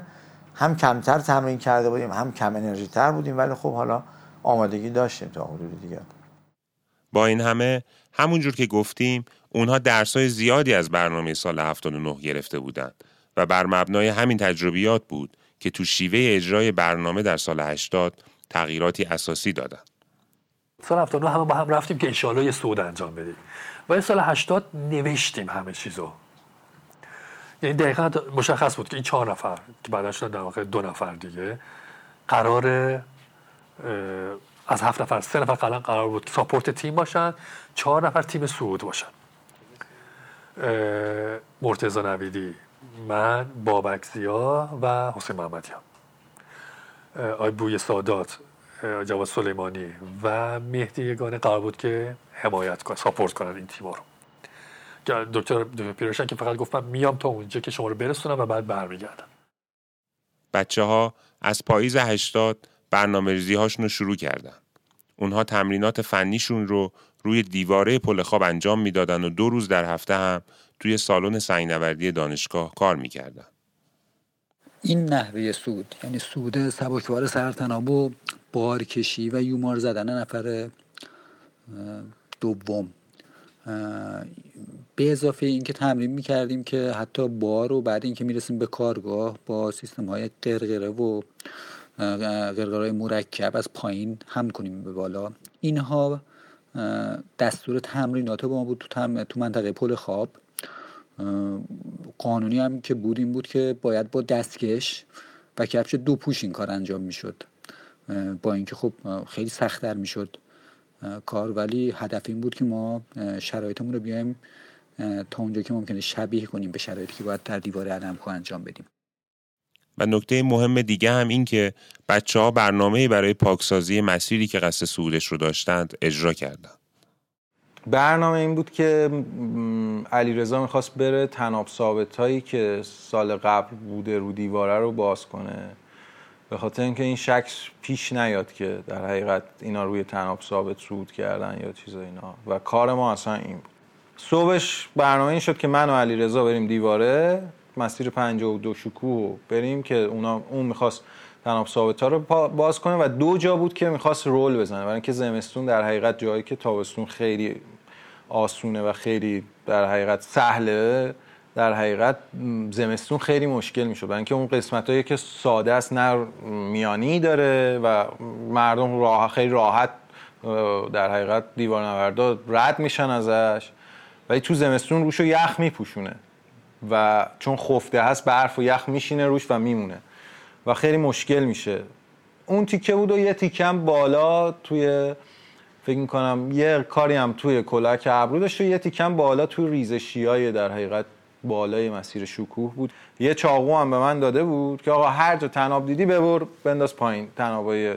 هم کمتر تمرین کرده بودیم هم کم انرژی تر بودیم ولی خب حالا آمادگی داشتیم تا حدود دیگه. با این همه همونجور که گفتیم اونها درسای زیادی از برنامه سال 79 گرفته بودند و بر مبنای همین تجربیات بود که تو شیوه اجرای برنامه در سال 80 تغییراتی اساسی دادن. سال 79 همه با هم رفتیم که انشالله یه سود انجام بدیم. و سال 80 نوشتیم همه چیزو. یعنی دقیقا مشخص بود که این چهار نفر که بعدا شدن در واقع دو نفر دیگه قرار از هفت نفر سه نفر قرار, بود support تیم باشن چهار نفر تیم صعود باشن. مرتضی نویدی من بابک ضیا و حسین محمدیان آی بوی سادات جواد سلیمانی و مهدی یگانه قرار بود که حمایت کنن support کنن این تیما رو. دکتر پیرشن که فقط گفتم میام تا اونجا که شما رو برسونم و بعد برمیگردم. بچه ها از پاییز 80 برنامه ریزی هاشون رو شروع کردن. اونها تمرینات فنیشون رو روی دیواره پل خواب انجام می‌دادن و دو روز در هفته هم توی سالن سنگنوردی دانشگاه کار می‌کردن. این نحوه سود یعنی سود سبکوار سرتناب و بارکشی و یومار زدن نفر دوم. به اضافه اینکه تمرین می‌کردیم که حتی بار و بعد اینکه می‌رسیم به کارگاه با سیستم های قرقره و قرقره مرکب از پایین هم کنیم به بالا. اینها دستور تمرینات با ما بود تو, تو منطقه پل خواب. قانونی هم که بود این بود که باید با دستکش و کفش دو پوش این کار انجام می‌شد. با اینکه خب خیلی سختتر می‌شد کار. ولی هدف این بود که ما شرایطمون رو بیایم تا اونجا که ممکنه شبیه کنیم به شرایطی که باید در دیوار علمکو انجام بدیم. و نکته مهم دیگه هم این که بچه ها برنامه برای پاکسازی مسیری که قصد سودش رو داشتند اجرا کردند. برنامه این بود که علی رضا می‌خواست بره تناب ثابت هایی که سال قبل بوده رو دیواره رو باز کنه. به خاطر اینکه این شک پیش نیاد که در حقیقت اینا روی تناب ثابت سود کردن یا چیز اینا. و کار ما اصلا این بود. صبحش برنامه این شد که من و علی رضا بریم دیواره. مسیر 52 شکوه بریم که اونا اون می‌خواست تناب ثابت ها رو باز کنه و دو جا بود که می‌خواست رول بزنه. برای اینکه زمستون در حقیقت جایی که تابستون خیلی آسونه و خیلی در حقیقت سهله در حقیقت زمستون خیلی مشکل میشه برای اینکه اون قسمت هایی که ساده است نه میانی داره و مردم راه خیلی راحت در حقیقت دیوار نوردا رد میشن ازش. ولی تو زمستون روشو یخ میپوشونه. و چون خفته هست برف و یخ میشینه روش و میمونه. و خیلی مشکل میشه. اون تیکه بود و یه تیکه هم بالا توی فکر می‌کنم یه کاری هم توی کلک ابرو داشت و یه تیکم بالا توی ریزشی های در حقیقت بالای مسیر شکوه بود. یه چاقو هم به من داده بود که آقا هر جا تناب دیدی ببر بنداز پایین. تنابای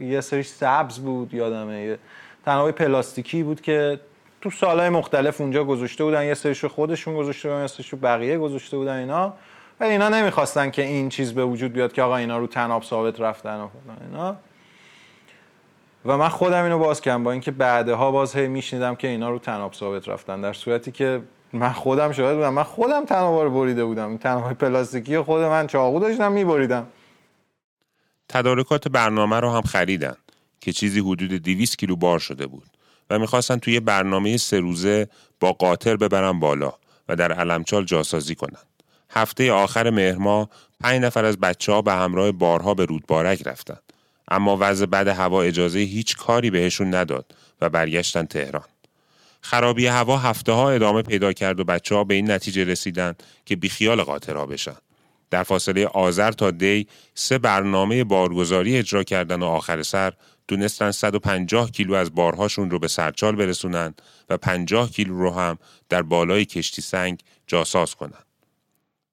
یه سریش سبز بود یادمه. تنابای پلاستیکی بود که تو سالهای مختلف اونجا گذاشته بودن یه سریشو خودشون گذاشته بودن یه سریشو بقیه گذاشته بودن اینا. و اینا نمی‌خواستن که این چیز به وجود بیاد که آقا اینا رو تناب ثابت رفتن و اینا. و من خودم اینو باز کردم با اینکه بعدها باز هی میشنیدم که اینا رو تناب ثابت رفتن در صورتی که من خودم شاهد بودم. من خودم تناب رو بریده بودم. این تناب پلاستیکی خود من چاقو داشتم میبریدم. تدارکات برنامه رو هم خریدن که چیزی حدود 200 کیلو بار شده بود. و می‌خواستن توی برنامه سه روزه با قاطر ببرن بالا و در علمچال جاسازی کنن. هفته آخر مهر پنج نفر از بچه ها به همراه بارها به رودبارک رفتن. اما وضع بد هوا اجازه هیچ کاری بهشون نداد و برگشتن تهران. خرابی هوا هفته ها ادامه پیدا کرد و بچه ها به این نتیجه رسیدن که بیخیال قاطرها بشن. در فاصله آذر تا دی سه برنامه بارگذاری اجرا کردن و آخر سر تونستن 150 کیلو از بارهاشون رو به سرچال برسونن و 50 کیلو رو هم در بالای کشتی سنگ جاساز کنن.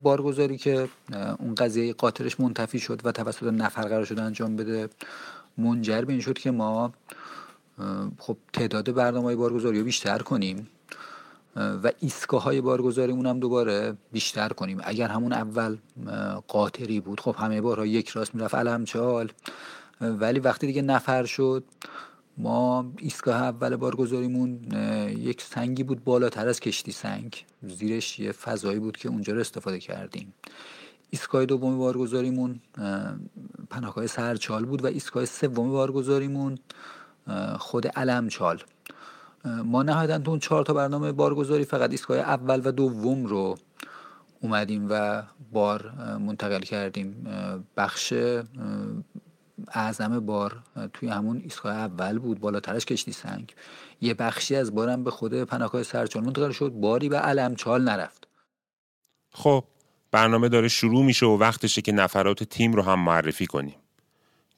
بارگذاری که اون قضیه قاطرش منتفی شد و توسط نفر قرار شده انجام بده منجر به این شد که ما خب تعداد برنامه بارگذاری رو بیشتر کنیم و ایستگاه های بارگذاریمون هم دوباره بیشتر کنیم. اگر همون اول قاطری بود خب همه بارها یک راست می‌رفت. علمچال ولی وقتی دیگه نفر شد ما ایستگاه اول بارگذاریمون یک سنگی بود بالاتر از کشتی سنگ. زیرش یه فضایی بود که اونجا رو استفاده کردیم. ایستگاه دوم بارگذاریمون پناهگاه سرچال بود و ایستگاه سوم بارگذاریمون خود علمچال. ما نهایتا تو اون چهار تا برنامه بارگذاری فقط ایستگاه اول و دوم رو اومدیم و بار منتقل کردیم. بخش اعظم بار توی همون ایستگاه اول بود بالاترش کشتی سنگ. یه بخشی از بارم به خود پناهگاه سرچال منتقل شد باری به علمچال نرفت. خب برنامه داره شروع میشه و وقتشه که نفرات تیم رو هم معرفی کنیم.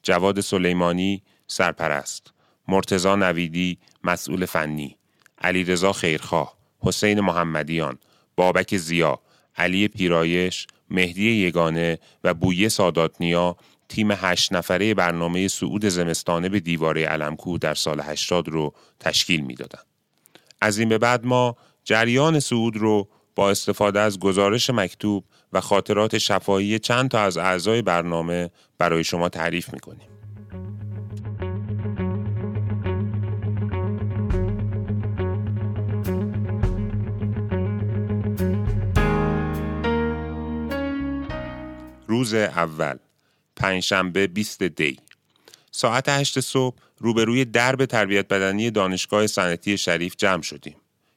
جواد سلیمانی سرپرست مرتزا نویدی مسئول فنی علیرضا خیرخواه حسین محمدیان بابک زیا علی پیرایش مهدی یگانه و بویه ساداتنیا تیم هشت نفره برنامه سعود زمستانه به دیواره علمکو در سال 80 رو تشکیل می‌دادن. از این به بعد ما جریان سعود رو با استفاده از گزارش مکتوب و خاطرات شفاهی چند تا از اعضای برنامه برای شما تعریف می‌کنیم. روز اول پنجشنبه 20 دی ساعت 8 صبح روبروی درب تربیت بدنی دانشگاه صنعتی شریف جمع شدیم.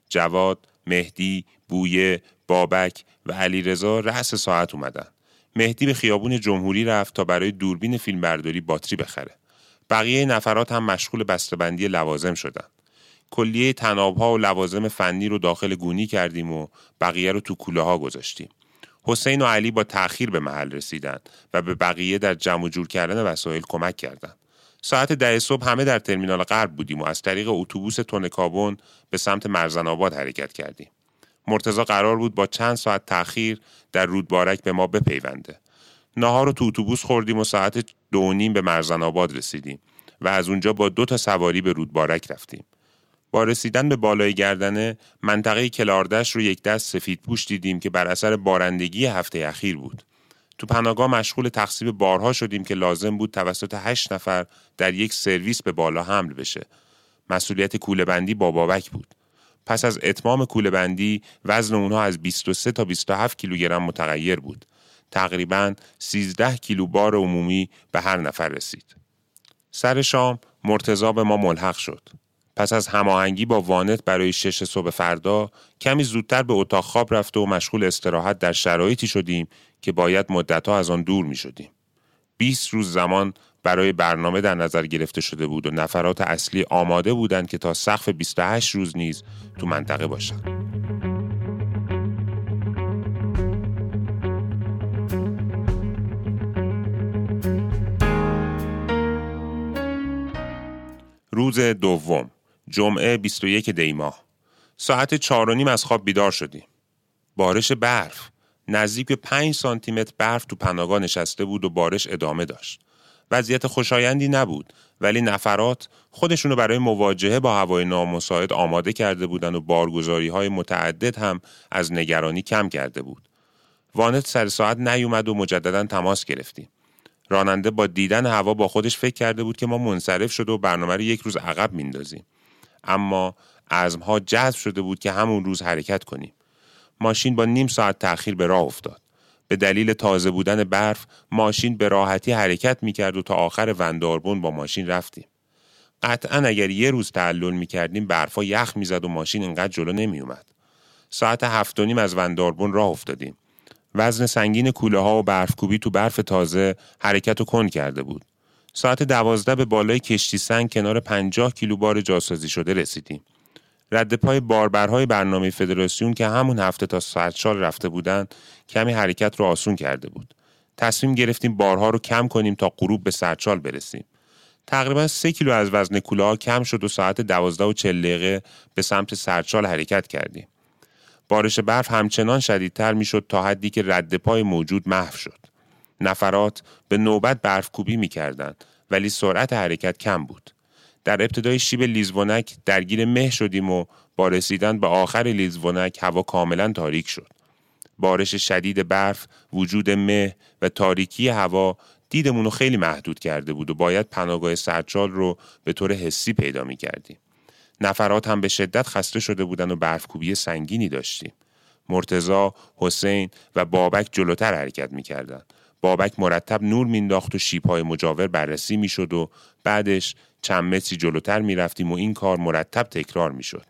جواد، مهدی، بویه، بابک و علیرضا رأس ساعت اومدن. مهدی به خیابون جمهوری رفت تا برای دوربین فیلمبرداری باتری بخره. بقیه نفرات هم مشغول بسته‌بندی لوازم شدن. کلیه تنابها و لوازم فنی رو داخل گونی کردیم و بقیه رو تو کوله ها گذاشتیم. حسین و علی با تأخیر به محل رسیدند و به بقیه در جمع و جور کردن وسایل کمک کردند. ساعت ده صبح همه در ترمینال غرب بودیم و از طریق اتوبوس تون کابون به سمت مرزن آباد حرکت کردیم. مرتزا قرار بود با چند ساعت تأخیر در رودبارک به ما بپیونده. نهار رو تو اتوبوس خوردیم و ساعت دو نیم به مرزن آباد رسیدیم و از اونجا با دو تا سواری به رودبارک رفتیم. با رسیدن به بالای گردنه منطقه کلاردش رو یک دست سفید پوش دیدیم که بر اثر بارندگی هفته اخیر بود. تو پناهگاه مشغول تقسیم بارها شدیم که لازم بود توسط هشت نفر در یک سرویس به بالا حمل بشه. مسئولیت کوله بندی با بابک بود. پس از اتمام کوله بندی وزن اونها از 23 تا 27 کیلوگرم متغیر بود. تقریبا 13 کیلو بار عمومی به هر نفر رسید. سر شام مرتضا به ما ملحق شد. پس از هماهنگی با وانت برای شش صبح فردا کمی زودتر به اتاق خواب رفته و مشغول استراحت در شرایطی شدیم که باید مدتها از آن دور می شدیم. 20 روز زمان برای برنامه در نظر گرفته شده بود و نفرات اصلی آماده بودند که تا سقف 28 روز نیز تو منطقه باشند. روز دوم جمعه 21 دی ماه ساعت چهار و نیم از خواب بیدار شدیم بارش برف نزدیک به 5 سانتی متر برف تو پناهگاه نشسته بود و بارش ادامه داشت وضعیت خوشایندی نبود ولی نفرات خودشونو برای مواجهه با هوای نامساعد آماده کرده بودند و بارگذاری های متعدد هم از نگرانی کم کرده بود. وانت سر ساعت نیومد و مجددا تماس گرفتیم. راننده با دیدن هوا با خودش فکر کرده بود که ما منصرف شده و برنامه رو یک روز عقب میندازیم. اما ها جذب شده بود که همون روز حرکت کنیم. ماشین با نیم ساعت تأخیر به راه افتاد. به دلیل تازه بودن برف ماشین به راحتی حرکت می‌کرد و تا آخر ونداربون با ماشین رفتیم. قطعا اگر یه روز تعلل می‌کردیم برفا یخ می‌زد و ماشین انقدر جلو نمیومد. ساعت هفت و نیم از ونداربون راه افتادیم. وزن سنگین کوله ها و برفکوبی تو برف تازه حرکت و کن کرده بود. ساعت دوازده به بالای کشتی سنگ کنار پنجاه کیلو بار جاسازی شده رسیدیم. رد پای باربرهای برنامه فدراسیون که همون هفته تا سرچال رفته بودند کمی حرکت رو آسون کرده بود. تصمیم گرفتیم بارها رو کم کنیم تا غروب به سرچال برسیم. تقریبا سه کیلو از وزن کوله کم شد و ساعت دوازده و چل دقیقه به سمت سرچال حرکت کردیم. بارش برف همچنان شدیدتر می‌شد تا حدی که رد پای موجود محو شد. نفرات به نوبت برفکوبی می‌کردند ولی سرعت حرکت کم بود. در ابتدای شیب لیزونک درگیر مه شدیم و با رسیدن به آخر لیزونک هوا کاملا تاریک شد. بارش شدید برف، وجود مه و تاریکی هوا دیدمون رو خیلی محدود کرده بود و باید پناهگاه سرچال رو به طور حسی پیدا می کردیم. نفرات هم به شدت خسته شده بودن و برفکوبی سنگینی داشتیم. مرتزا، حسین و بابک جلوتر حرکت می کردن. بابک مرتب نور مینداخت و شیبهای مجاور بررسی می‌شد و بعدش چند متری جلوتر می‌رفتیم و این کار مرتب تکرار می‌شد.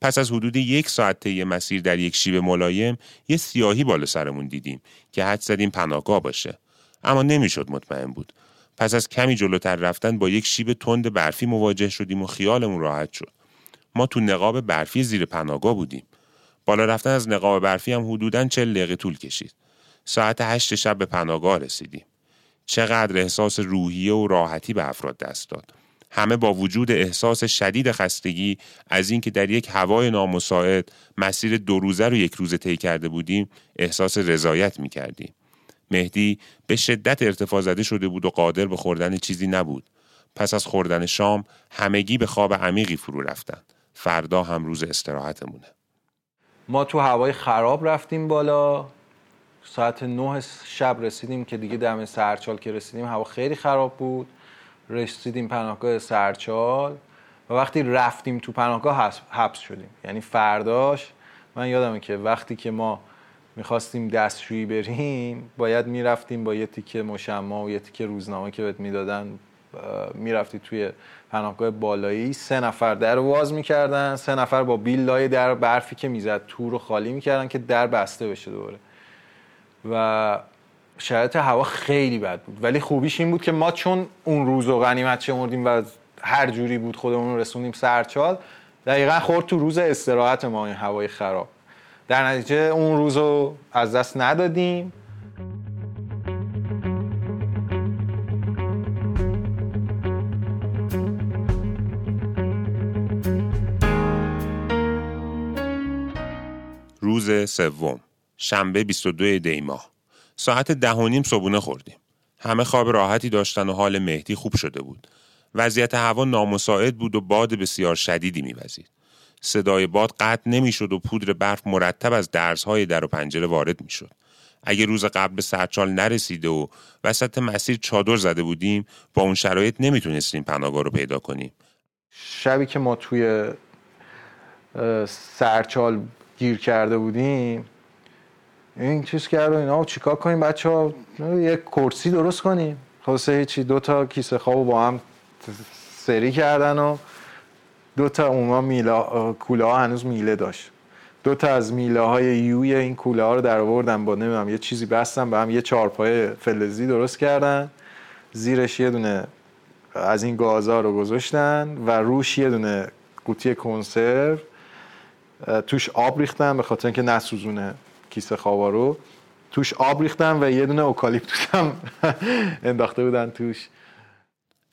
پس از حدود یک ساعت طی مسیر در یک شیب ملایم یه سیاهی بالا سرمون دیدیم که حد زدیم پناهگاه باشه. اما نمی‌شد مطمئن بود. پس از کمی جلوتر رفتن با یک شیب تند برفی مواجه شدیم و خیالمون راحت شد. ما تو نقاب برفی زیر پناهگاه بودیم. بالا رفتن از نقاب برفی هم حدوداً چل دقیقه طول کشید. ساعت هشت شب به پناهگاه رسیدیم چقدر احساس روحیه و راحتی به افراد دست داد همه با وجود احساس شدید خستگی از اینکه در یک هوای نامساعد مسیر دو روزه رو یک روزه طی کرده بودیم احساس رضایت می کردیم. مهدی به شدت ارتفاع زده شده بود و قادر به خوردن چیزی نبود. پس از خوردن شام همگی به خواب عمیقی فرو رفتن. فردا هم روز استراحتمونه. ما تو هوای خراب رفتیم بالا ساعت نه شب رسیدیم که دیگه دم سرچال که رسیدیم هوا خیلی خراب بود. رسیدیم پناهگاه سرچال و وقتی رفتیم تو پناهگاه حبس شدیم. یعنی فرداش من یادمه که وقتی که ما می‌خواستیم دستشویی بریم باید می‌رفتیم با یه تیکه مشما و یه تیکه روزنامه که بهت می‌دادن می‌رفتی توی پناهگاه بالایی. سه نفر در واز می‌کردن سه نفر با بیل لای در برفی که می‌زد تو رو خالی می‌کردن که در بسته بشه دوره و شرایط هوا خیلی بد بود. ولی خوبیش این بود که ما چون اون روز و غنیمت شمردیم و هر جوری بود خودمون رو رسوندیم سرچال دقیقا خورد تو روز استراحت ما این هوای خراب. در نتیجه اون روز رو از دست ندادیم. روز سوم. شنبه 22 دیماه ساعت ده و نیم صبونه خوردیم. همه خواب راحتی داشتن و حال مهدی خوب شده بود. وضعیت هوا نامساعد بود و باد بسیار شدیدی میوزید. صدای باد قطع نمی‌شد و پودر برف مرتب از درزهای در و پنجره وارد می‌شد. اگه روز قبل به سرچال نرسیده و وسط مسیر چادر زده بودیم با اون شرایط نمی‌تونستیم پناهگاه رو پیدا کنیم. شبی که ما توی سرچال گیر کرده بودیم این چیز کرد و اینا. چیکار کنیم بچه ها یک کرسی درست کنیم. خلاصه هیچی. دو تا کیسه خواب با هم سری کردن و دو تا اونا میلا کوله ها هنوز میله داشت. دو تا از میله های یوی این کوله ها رو در آوردن با نمی‌دونم یه چیزی بستن به هم یه چارپای فلزی درست کردن. زیرش یه دونه از این گازا رو گذاشتن و روش یه دونه قوطی کنسرو توش آب ریختن به خاطر اینکه نسوزونه. کیسه خوابا رو توش آب ریختن و یه دونه اوکالیپتوس هم انداخته بودن توش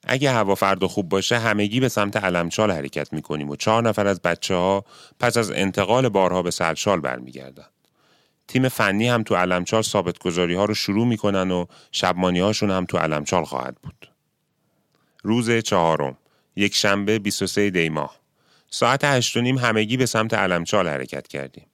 اگه هوا فردا خوب باشه همگی به سمت علمچال حرکت می‌کنیم و چهار نفر از بچه ها پس از انتقال بارها به سرچال برمیگردن. تیم فنی هم تو علمچال ثابت گذاری ها رو شروع می‌کنن و شبمانی هاشون هم تو علمچال خواهد بود. روز چهارم یک شنبه 23 دی ماه ساعت هشت و نیم همگی به سمت علمچال حرکت کردیم.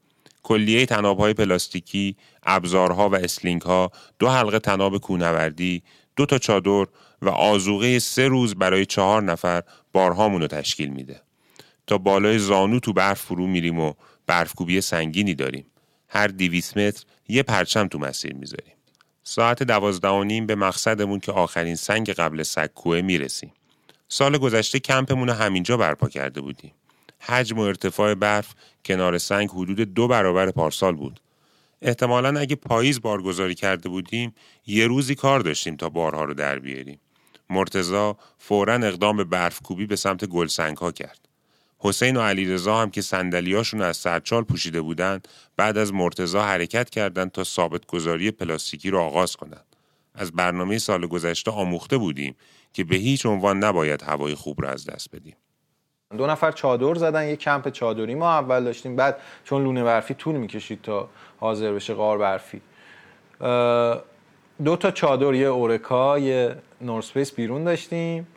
کلیه تنابهای پلاستیکی، ابزارها و اسلینگها، دو حلقه تناب کونوردی، دو تا چادر و آزوغه سه روز برای چهار نفر بارهامون رو تشکیل میده. تا بالای زانو تو برف فرو میریم و برفکوبی سنگینی داریم. هر دیویس متر یه پرچم تو مسیر می‌ذاریم. ساعت دوازده و نیم به مقصدمون که آخرین سنگ قبل سکوه می‌رسیم. سال گذشته کمپمون رو همینجا برپا کرده بودیم. حجم و ارتفاع برف کنار سنگ حدود دو برابر پارسال بود. احتمالا اگه پاییز بارگذاری کرده بودیم یه روزی کار داشتیم تا بارها رو در بیاریم. مرتزا فورا اقدام به برف کوبی به سمت گلسنگ ها کرد. حسین و علیرضا هم که صندلیاشون از سرچال پوشیده بودند بعد از مرتزا حرکت کردند تا ثابت گذاری پلاستیکی رو آغاز کنند. از برنامه سال گذشته آموخته بودیم که به هیچ عنوان نباید هوای خوب را از دست بدیم. دو نفر چادر زدن یه کمپ چادری. ما اول داشتیم بعد چون لونه برفی طول می‌کشید تا حاضر بشه قار برفی. دو تا چادر یه اورکا یه نورسپیس بیرون داشتیم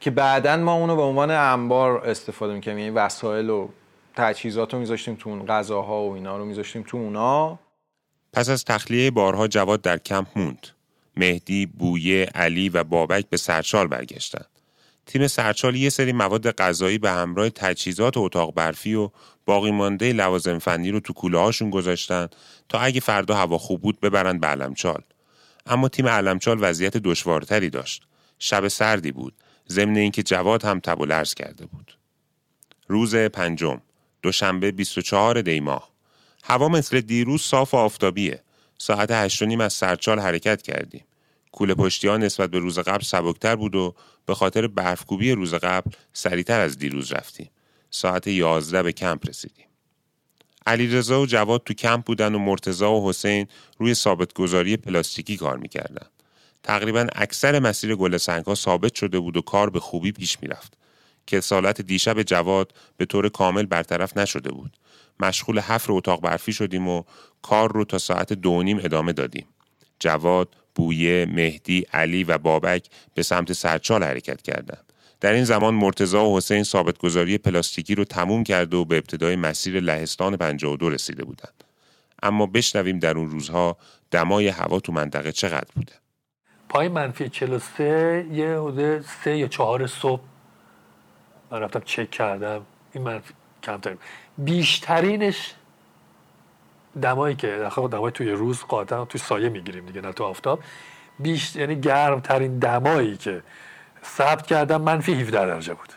که بعدا ما اونو به عنوان انبار استفاده می‌کنیم یعنی وسایل و تجهیزات رو میذاشتیم تو اون غذاها و اینا رو میذاشتیم تو اونا. پس از تخلیه بارها جواد در کمپ موند. مهدی، بویه، علی و بابک به سرچال برگشتند تیم سرچال یه سری مواد غذایی به همراه تجهیزات اتاق برفی و باقی مانده لوازم فنی رو تو کوله هاشون گذاشتن تا اگه فردا هوا خوب بود ببرن به علمچال. اما تیم علمچال وضعیت دشوارتری داشت. شب سردی بود. ضمن اینکه جواد هم تب و لرز کرده بود. روز پنجم دوشنبه 24 دیماه هوا مثل دیروز صاف و آفتابیه ساعت هشت نیم از سرچال حرکت کردیم کوله پشتی ها نسبت به روز قبل سبکتر بود و به خاطر برفکوبی روز قبل سریعتر از دیروز رفتیم. ساعت یازده به کمپ رسیدیم. علیرضا و جواد تو کمپ بودن و مرتزا و حسین روی ثابتگذاری پلاستیکی کار می‌کردن. تقریبا اکثر مسیر گل سنگ ها ثابت شده بود و کار به خوبی پیش می‌رفت. که سالت دیشب جواد به طور کامل برطرف نشده بود. مشغول حفر اتاق برفی شدیم و کار رو تا ساعت دو نیم ادامه دادیم. جواد، بویه، مهدی، علی و بابک به سمت سرچال حرکت کردند. در این زمان مرتزا و حسین ثابتگذاری پلاستیکی رو تموم کرده و به ابتدای مسیر لهستان 52 رسیده بودند. اما بشنویم در اون روزها دمای هوا تو منطقه چقدر بوده. پای منفی 43 یه حدود سه یا چهار صبح من رفتم چک کردم این منفی کمتر بیشترینش دمایی که در دمای توی روز قاطعا توی سایه می‌گیریم دیگه نه تو آفتاب. بیش یعنی گرم ترین دمایی که ثبت کردم منفی 17 درجه بود.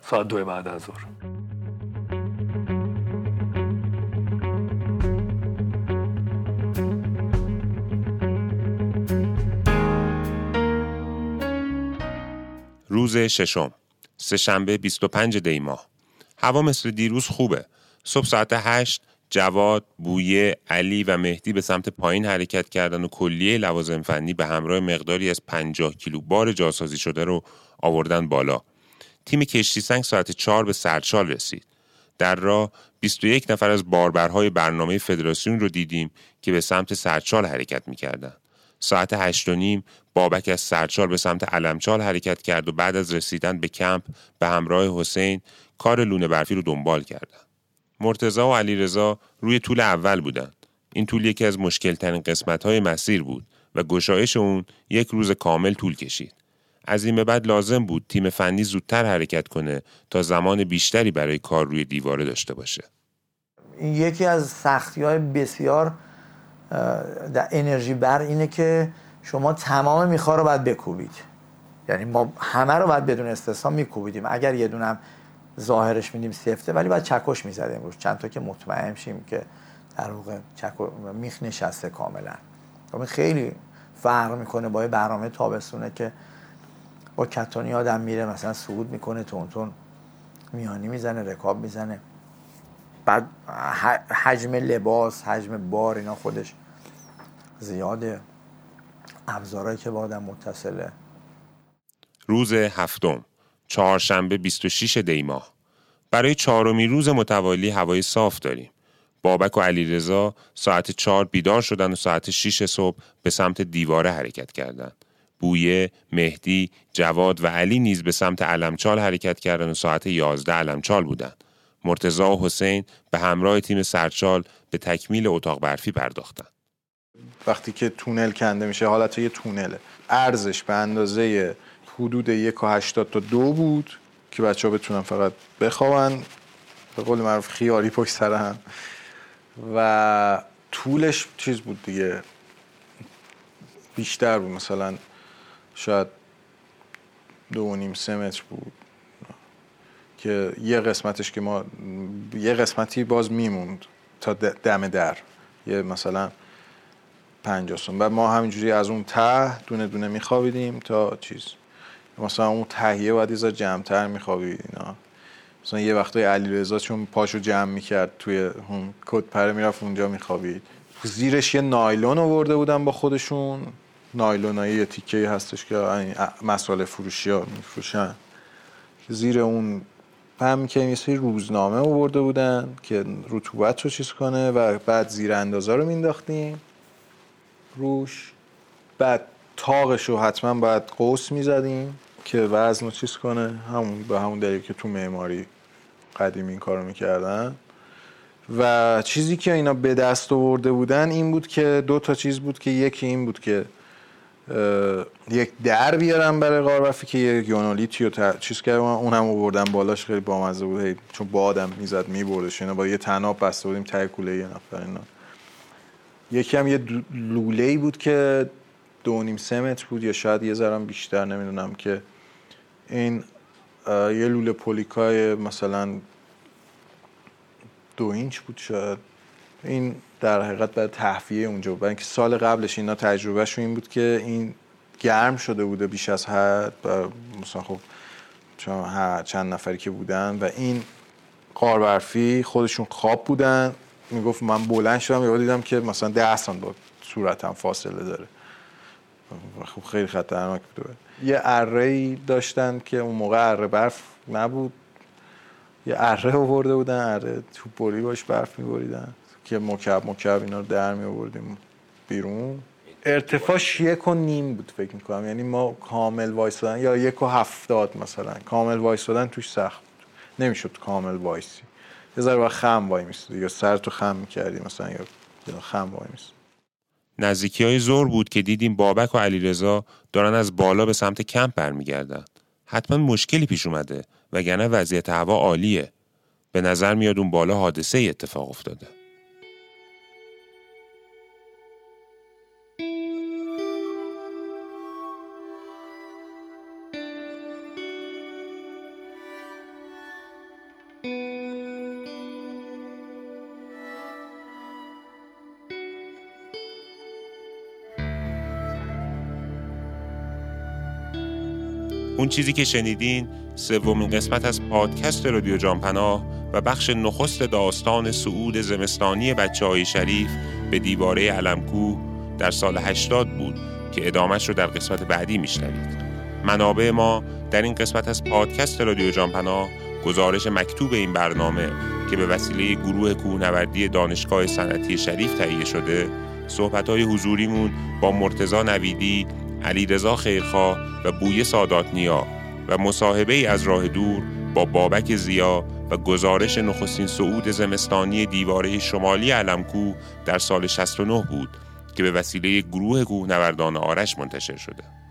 ساعت دو بعد از ظهر. روز ششم. سهشنبه 25 دی ماه. هوا مثل دیروز خوبه. صبح ساعت 8 جواد، بویه، علی و مهدی به سمت پایین حرکت کردن و کلیه لوازم فنی به همراه مقداری از 50 کیلو بار جاسازی شده رو آوردن بالا. تیم کشتی سنگ ساعت 4 به سرچال رسید. در راه 21 نفر از باربرهای برنامه فدراسیون رو دیدیم که به سمت سرچال حرکت می‌کردن. ساعت هشت و نیم بابک از سرچال به سمت علمچال حرکت کرد و بعد از رسیدن به کمپ به همراه حسین کار لونه برفی رو دنبال کردن. مرتزا و علیرضا روی طول اول بودند. این طول یکی از مشکل ترین قسمت های مسیر بود و گشایش اون یک روز کامل طول کشید. از این به بعد لازم بود تیم فنی زودتر حرکت کنه تا زمان بیشتری برای کار روی دیواره داشته باشه. این یکی از سختی های بسیار در انرژی بر اینه که شما تمام می‌خواه رو باید بکوبید یعنی ما همه رو باید بدون استثنا میکوبیدیم اگر یه دونم ظاهرش میدیم سفته ولی باید چکش می‌زدیم روش. چند تا که مطمئن شیم که در واقع میخ نشسته کاملا. خب خیلی فرق می‌کنه با برنامه تابستونه که با کتانی آدم میره مثلا صعود می‌کنه تون میانی می‌زنه رکاب می‌زنه. بعد حجم لباس حجم بار اینا خودش زیاده. ابزارهایی که با آدم متصله. روز هفتم. چهارشنبه 26 دی ماه برای چهارمین روز متوالی هوای صاف داریم بابک و علیرضا ساعت چهار بیدار شدن و ساعت 6 صبح به سمت دیواره حرکت کردند. بویه، مهدی، جواد و علی نیز به سمت علمچال حرکت کردند و ساعت 11 علمچال بودند. مرتزا و حسین به همراه تیم سرچال به تکمیل اتاق برفی پرداختند. وقتی که تونل کنده میشه حالت یه تونله ارزش به اندازه حدود یک و هشتاد تا دو بود که بچه ها بتونن فقط بخوابن. به قول معروف خیاری پشت سر هم. و طولش چیز بود دیگه. بیشتر بود. مثلا شاید دو و نیم سه متر بود. که یه قسمتش که ما یه قسمتی باز میموند تا دم در. یه مثلا پنجاه و ما همینجوری از اون ته دونه دونه میخوابیدیم تا چیز مثلا اون تهیه باید یه جمعتر میخوابید اینا. مثلا یه وقتای علیرضا چون پاشو جمع می‌کرد توی اون کد پره می‌رفت اونجا میخوابید. زیرش یه نایلون آورده بودن با خودشون. نایلونایی یه تیکه هستش که مسئله فروشی ها میفروشن. زیر اون هم که یه روزنامه آورده بودن که رطوبت رو چیز کنه و بعد زیر اندازه رو مینداختیم روش. بعد تاقش رو حتما باید قوس می‌زدیم که وزن رو چیز کنه. همون به همون دلیل که تو معماری قدیم این کارو می‌کردن. و چیزی که اینا به دست آورده بودن این بود که دو تا چیز بود که یکی این بود که یک در بیارم برای قاربفی که یک یونولیتی رو چیز کردم اون هم آوردن بالاش خیلی بامزه بود. چون بادم می‌زد میبردش. اینا با یه تناب بسته بودیم ته کوله یه نفر اینا. یکی هم یه لوله بود که دو نیم سه متر بود یا شاید یه ذرم بیشتر نمی‌دونم که این یه لوله پولیکای مثلا دو اینچ بود شاید. این در حقیقت برای تهویه اونجا بود. اینکه سال قبلش اینا تجربهشون این بود که این گرم شده بوده بیش از حد و مثلا خب چند نفری که بودن و این قار برفی خودشون خواب بودن. می‌گفت من بلند شدم یهو دیدم که مثلا ده سان با صورتم فاصله داره. خب خیلی خطرناک بود. یه اره داشتن که اون موقع اره برف نبود. یه اره آورده بودن اره تو بری باش برف میبریدن که مکب مکب اینا رو در می آوردیم بیرون. ارتفاعش یک و نیم بود فکر می‌کنم. یعنی ما کامل وایستادن یا یک و هفتاد مثلا. کامل وایستادن توش سخت بود. نمی‌شد کامل وایسی. یه ذره خم وای میستدی یا سر تو خم می‌کردی مثلا یا خم وای میستدی نزدیکی های زور بود که دیدیم بابک و علیرضا دارن از بالا به سمت کمپ برمیگردن. حتما مشکلی پیش اومده وگرنه وضعیت هوا عالیه. به نظر میاد اون بالا حادثه ای اتفاق افتاده. اون چیزی که شنیدین سومین قسمت از پادکست رادیو جانپناه و بخش نخست داستان سعود زمستانی بچه های شریف به دیواره علمکو در سال 80 بود که ادامش رو در قسمت بعدی میشنوید. منابع ما در این قسمت از پادکست رادیو جانپناه گزارش مکتوب این برنامه که به وسیله گروه کوهنوردی دانشگاه صنعتی شریف تهیه شده صحبت‌های حضوریمون با مرتزا نویدی علی رضا خیرخواه و بوی سادات نیا و مصاحبه از راه دور با بابک زیا و گزارش نخستین صعود زمستانی دیواره شمالی علمکو در سال 69 بود که به وسیله گروه کوهنوردان آرش منتشر شده.